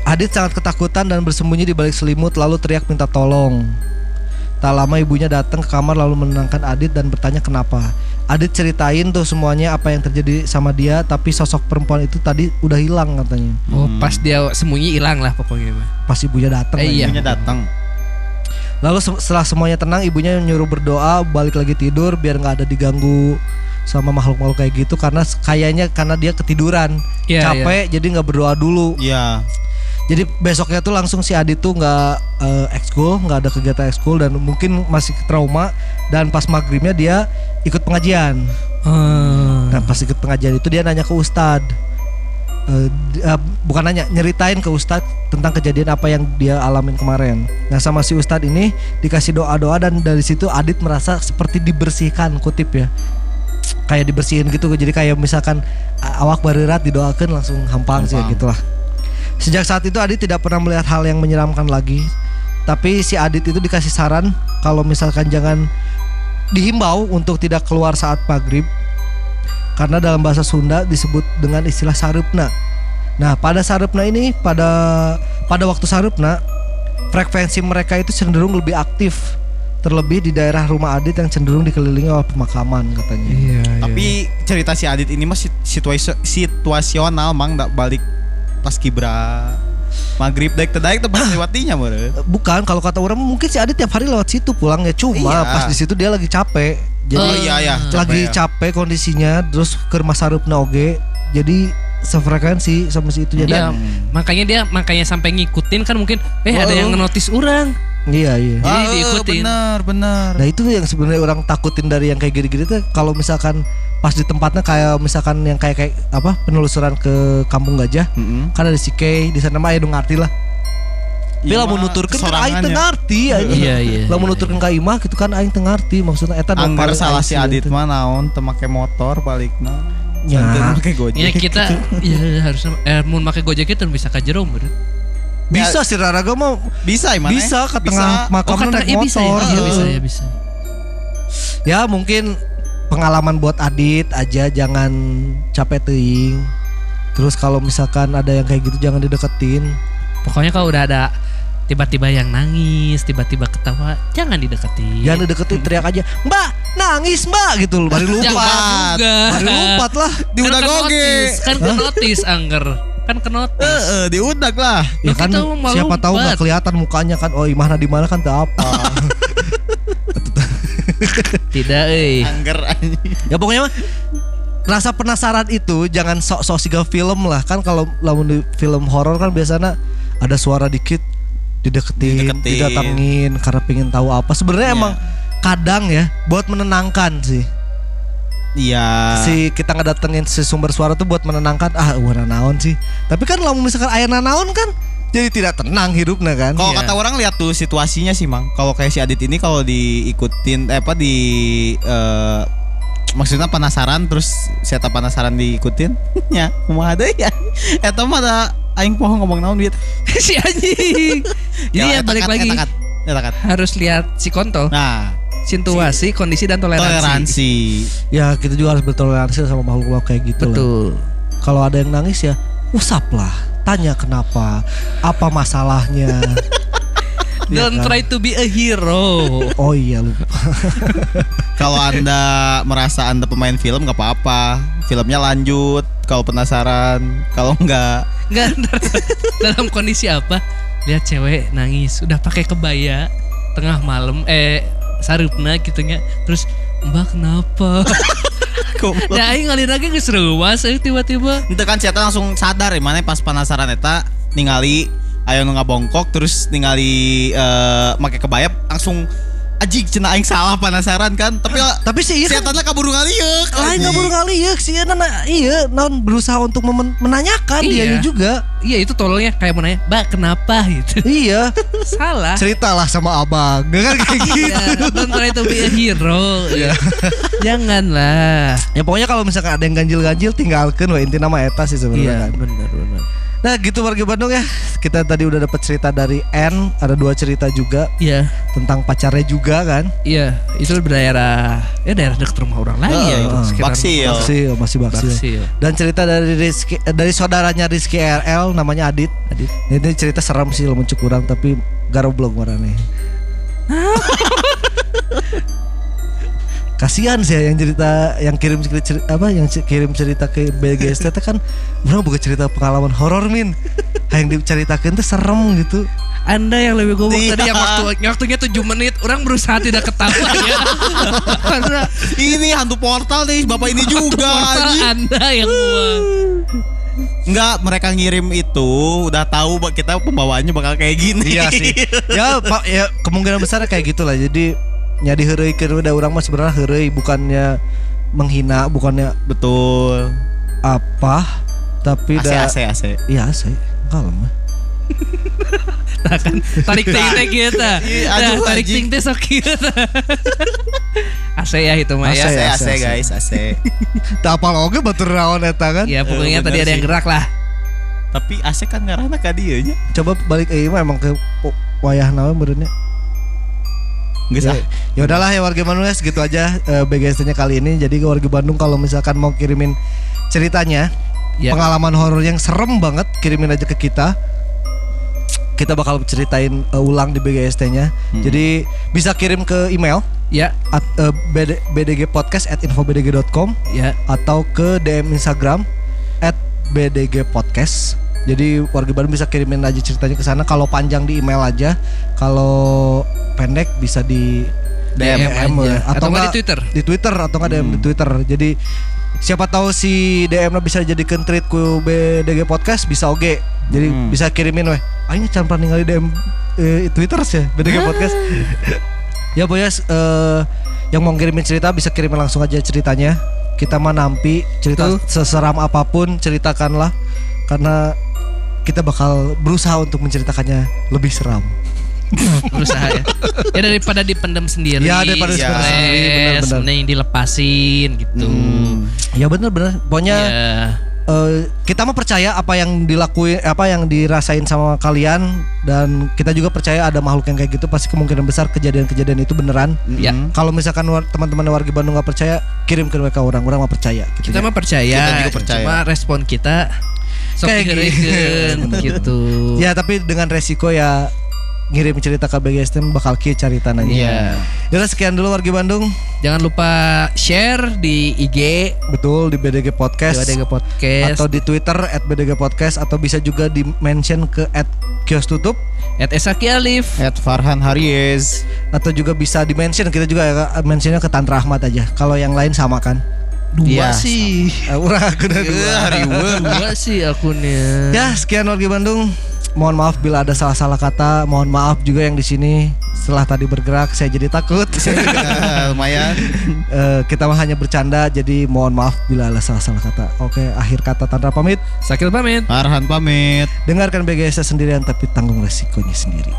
Adit sangat ketakutan dan bersembunyi di balik selimut lalu teriak minta tolong. Tak lama ibunya datang ke kamar lalu menenangkan Adit dan bertanya kenapa. Adit ceritain tuh semuanya apa yang terjadi sama dia tapi sosok perempuan itu tadi udah hilang katanya. Oh, Hmm. pas dia sembunyi hilang lah pokoknya mah. Pas ibunya datang. Eh, iya. Ibunya datang. Lalu se- setelah semuanya tenang ibunya nyuruh berdoa balik lagi tidur biar nggak ada diganggu sama makhluk-makhluk kayak gitu karena kayaknya karena dia ketiduran Iya, capek jadi nggak berdoa dulu Iya. Jadi besoknya tuh langsung si Adit tuh nggak eh, ekskul nggak ada kegiatan ekskul dan mungkin masih trauma dan pas maghribnya dia ikut pengajian. Hmm. Nah pas ikut pengajian itu dia nanya ke Ustad. Eh, di- eh, Bukan nanya, nyeritain ke Ustad tentang kejadian apa yang dia alamin kemarin. Nah sama si Ustad ini dikasih doa-doa dan dari situ Adit merasa seperti dibersihkan kutip ya. Kayak dibersihin gitu jadi kayak misalkan awak barerat didoakan langsung hampang, sih Hampang. gitulah Sejak saat itu Adit tidak pernah melihat hal yang menyeramkan lagi Tapi si Adit itu dikasih saran kalau misalkan jangan dihimbau untuk tidak keluar saat maghrib karena dalam bahasa Sunda disebut dengan istilah sarupna. Nah, pada sarupna ini pada pada waktu sarupna frekuensi mereka itu cenderung lebih aktif terlebih di daerah rumah Adit yang cenderung dikelilingi oleh pemakaman katanya. Iya. Tapi cerita si Adit ini mah sit- situasi situasional mang ndak balik pas kibra maghrib daik teh daik tempat lewatinya meureun. Eh, Bukan kalau kata orang mungkin si Adit tiap hari lewat situ pulangnya cuma Iya. pas di situ dia lagi capek. Jadi Oh iya ya, lagi capek ya. capek kondisinya terus ke rumah sarupna oge. Jadi sefrekuensi sama si itu ya. Iya, Dan- makanya dia makanya sampai ngikutin kan mungkin eh ada Oh. yang ngenotis orang. Iya iya. Jadi Ah, diikutin. Bener bener. Nah itu yang sebenarnya orang takutin dari yang kayak gini-gini tuh kalau misalkan pas di tempatnya kayak misalkan yang kayak kayak apa penelusuran ke Kampung Gajah Heeh. kan ada si Kay di sana mah aya nu ngarti lah. Tapi lah menuturkan kan aing teu ngarti aja. Iya, iya, Lah iya. menuturkan ka imah gitu kan aing teu ngarti maksudnya eta Anggar salah si Adit teh. mah naon teu make motor balikna. Ya. Make gojek. Ya kita *laughs* ya harusnya eh mun make Gojek itu bisa ka jero bener. Bisa sih Raraga mah Bisa emang bisa ke tengah Oh makam kan naik iya bisa ya, motor. iya, bisa ya bisa. Ya mungkin pengalaman buat Adit aja jangan capek teuing. Terus kalau misalkan ada yang kayak gitu jangan dideketin. Pokoknya kalau udah ada tiba-tiba yang nangis, tiba-tiba ketawa, jangan dideketin. Jangan dideketin teriak aja, "Mbak, nangis, Mbak." gitu loh. Baru *laughs* lupa. Baru lompat lah. Di udah kan goge. kenotis, kan kenotis angger. Kan kenotis. Heeh, diudak lah. Ya kan siapa tahu nggak kelihatan mukanya kan. Oh, imahna di mana kan tak apa. *laughs* Tidak, eh. Angger anjing. ya pokoknya mah rasa penasaran itu jangan sok-sok siga film lah kan kalau lamun di film horor kan biasanya ada suara dikit dideketin, Dideketin. didatangin karena pengen tahu apa. Sebenarnya Iya. emang kadang ya buat menenangkan sih. Iya. si kita ngedatengin si sumber suara tuh buat menenangkan ah warna naon sih tapi kan kalau misalkan ayah naon kan jadi tidak tenang hidupnya kan Kalau Iya. kata orang lihat tuh situasinya sih, Mang. Kalau kayak si Adit ini kalau diikutin eh apa di eh, maksudnya penasaran terus siapa penasaran diikutin *laughs* ya kumaha deui ya eta mah ada aing poho ngomong naon bieu *laughs* si anjing. Jadi ya eta balik lagi eta kat, eta kat. harus lihat si konto, nah situasi, kondisi dan toleransi. toleransi ya kita juga harus bertoleransi sama makhluk-makhluk kayak gitu lah. Betul. kalau ada yang nangis ya usap lah tanya kenapa apa masalahnya *laughs* Iya Don't kan? try to be a hero. oh iya lupa *laughs* kalau anda merasa anda pemain film nggak apa-apa filmnya lanjut kalau penasaran kalau enggak Enggak *laughs* dalam kondisi apa? Lihat cewek nangis, udah pakai kebaya tengah malam eh sarupna gitu nya. Terus Mbak kenapa? *laughs* Nah, aing ngalir lagi geus reuwas euy tiba-tiba. Itu kan saya langsung sadar ya mana pas penasaran eta ningali ayo nu ngabongkok terus ningali eh make kebaya langsung Ajik cina aing salah penasaran kan tapi *laughs* Tapi sih iya kan kabur ngaliuk lain kali ya sih nah, iya non berusaha untuk memen- menanyakan Iya. dia juga Iya itu tololnya kayak mau nanya, Mbak kenapa gitu. *laughs* iya *laughs* Salah. ceritalah sama abang Nggak kan kayak gitu Iya, don't try to be a hero. Iya. Janganlah. ya pokoknya kalau misalkan ada yang ganjil-ganjil tinggalkan wah inti nama eta sih sebenarnya kan. benar benar. Nah gitu warga Bandung ya kita tadi udah dapat cerita dari N ada dua cerita juga Iya, tentang pacarnya juga kan iya itu daerah ya daerah dekat rumah orang lagi ya itu Heeh, sekitar Baksil. Baksil masih Baksil. Baksil. dan cerita dari Rizky eh, dari saudaranya Rizky RL namanya Adit Adit. ini cerita seram sih lumayan kurang tapi garoblok warnanya *laughs* kasihan sih ya yang cerita yang kirim cerita apa yang kirim cerita ke BGST teh kan orang bukan cerita pengalaman horor min *laughs* yang diceritakan tuh serem gitu Anda yang lebih goblok Iya. tadi yang waktu waktunya 7 menit orang berusaha tidak ketawa ya. *laughs* Karena ini hantu portal nih bapak ini juga portal. Anda yang. Enggak, mereka ngirim itu udah tahu kita pembawaannya bakal kayak gini. Iya sih. *laughs* ya pak ya kemungkinan besar kayak gitulah. Jadi nyadi heureuikeun udah orang mah sebenarnya heureuy bukannya menghina, bukannya Betul. apa, tapi AC da AC AC. Iya, saya kalem. mah. *laughs* Nah kan tarik ting teh gitu. Iya, Nah, tarik ting teh sok gitu. AC *laughs* ya itu mah AC ya. AC. AC guys, AC. *laughs* Tak apal oge batur naon eta kan. Ya pokoknya Eh, tadi ada yang gerak lah. Tapi AC kan ngarana ka dieu nya. Coba balik eh mah emang ke wayah naon benernya. Geus Ya, ah. ya udahlah ya warga Bandung ya segitu aja eh, BGST-nya kali ini. Jadi warga Bandung kalau misalkan mau kirimin ceritanya, Ya. pengalaman horor yang serem banget, kirimin aja ke kita. Kita bakal ceritain eh, ulang di BGST-nya. Jadi bisa kirim ke email Ya, at, eh, BD, bdgpodcast@infobdg.com ya. atau ke DM Instagram at bdgpodcast. Jadi warga Bandung bisa kirimin aja ceritanya ke sana. Kalau panjang di email aja, kalau pendek bisa di DM aja. Atau nggak di Twitter? Di Twitter atau nggak DM di Twitter. Jadi siapa tahu si DM bisa jadikan tweet ku BDG podcast bisa oke. Jadi Hmm. bisa kirimin weh. Akhirnya jangan pernah ningali DM eh, Twitter sih BDG podcast. *laughs* Ya boyas eh yang mau kirimin cerita bisa kirimin langsung aja ceritanya. Kita mah nampi cerita Betul. seseram apa pun ceritakanlah karena kita bakal berusaha untuk menceritakannya lebih seram. *laughs* berusaha ya. Ya daripada dipendam sendiri. Ya, daripada dipendam sendiri, benar-benar. mending dilepasin gitu. Ya bener-bener. Pokoknya Ya. eh, kita mah percaya apa yang dilakuin apa yang dirasain sama kalian dan kita juga percaya ada makhluk yang kayak gitu pasti kemungkinan besar kejadian-kejadian itu beneran. Ya. Mm. Kalau misalkan war- teman-teman warga Bandung nggak percaya, kirim ke mereka orang, orang mah percaya. Gitu Kita ya. mah percaya. Kita juga percaya. Cuma respon kita sok gitu. *laughs* gitu. Ya tapi dengan resiko ya ngirim cerita ke BGST bakal kieu carita nanya. Iya. Yaudah sekian dulu warga Bandung. Jangan lupa share di IG Betul di BDG Podcast. Dewa Podcast Atau di Twitter at BDG Podcast Atau bisa juga di mention ke at kios tutup at Esaki Alif. At Farhan Haries. Atau juga bisa di mention Kita juga ya mentionnya ke Tantra Ahmad aja Kalau yang lain sama kan Dua Iya, sih. Eh, Urang aku udah dua Dua *laughs* sih akunnya. Ya sekian warga Bandung Mohon maaf bila ada salah-salah kata Mohon maaf juga yang di sini Setelah tadi bergerak saya jadi takut Ya, *laughs* lumayan. Eh, Kita mah hanya bercanda Jadi mohon maaf bila ada salah-salah kata Oke akhir kata Tantra pamit Sakil pamit. Farhan pamit. Dengarkan BGS sendirian Tapi tanggung resikonya sendiri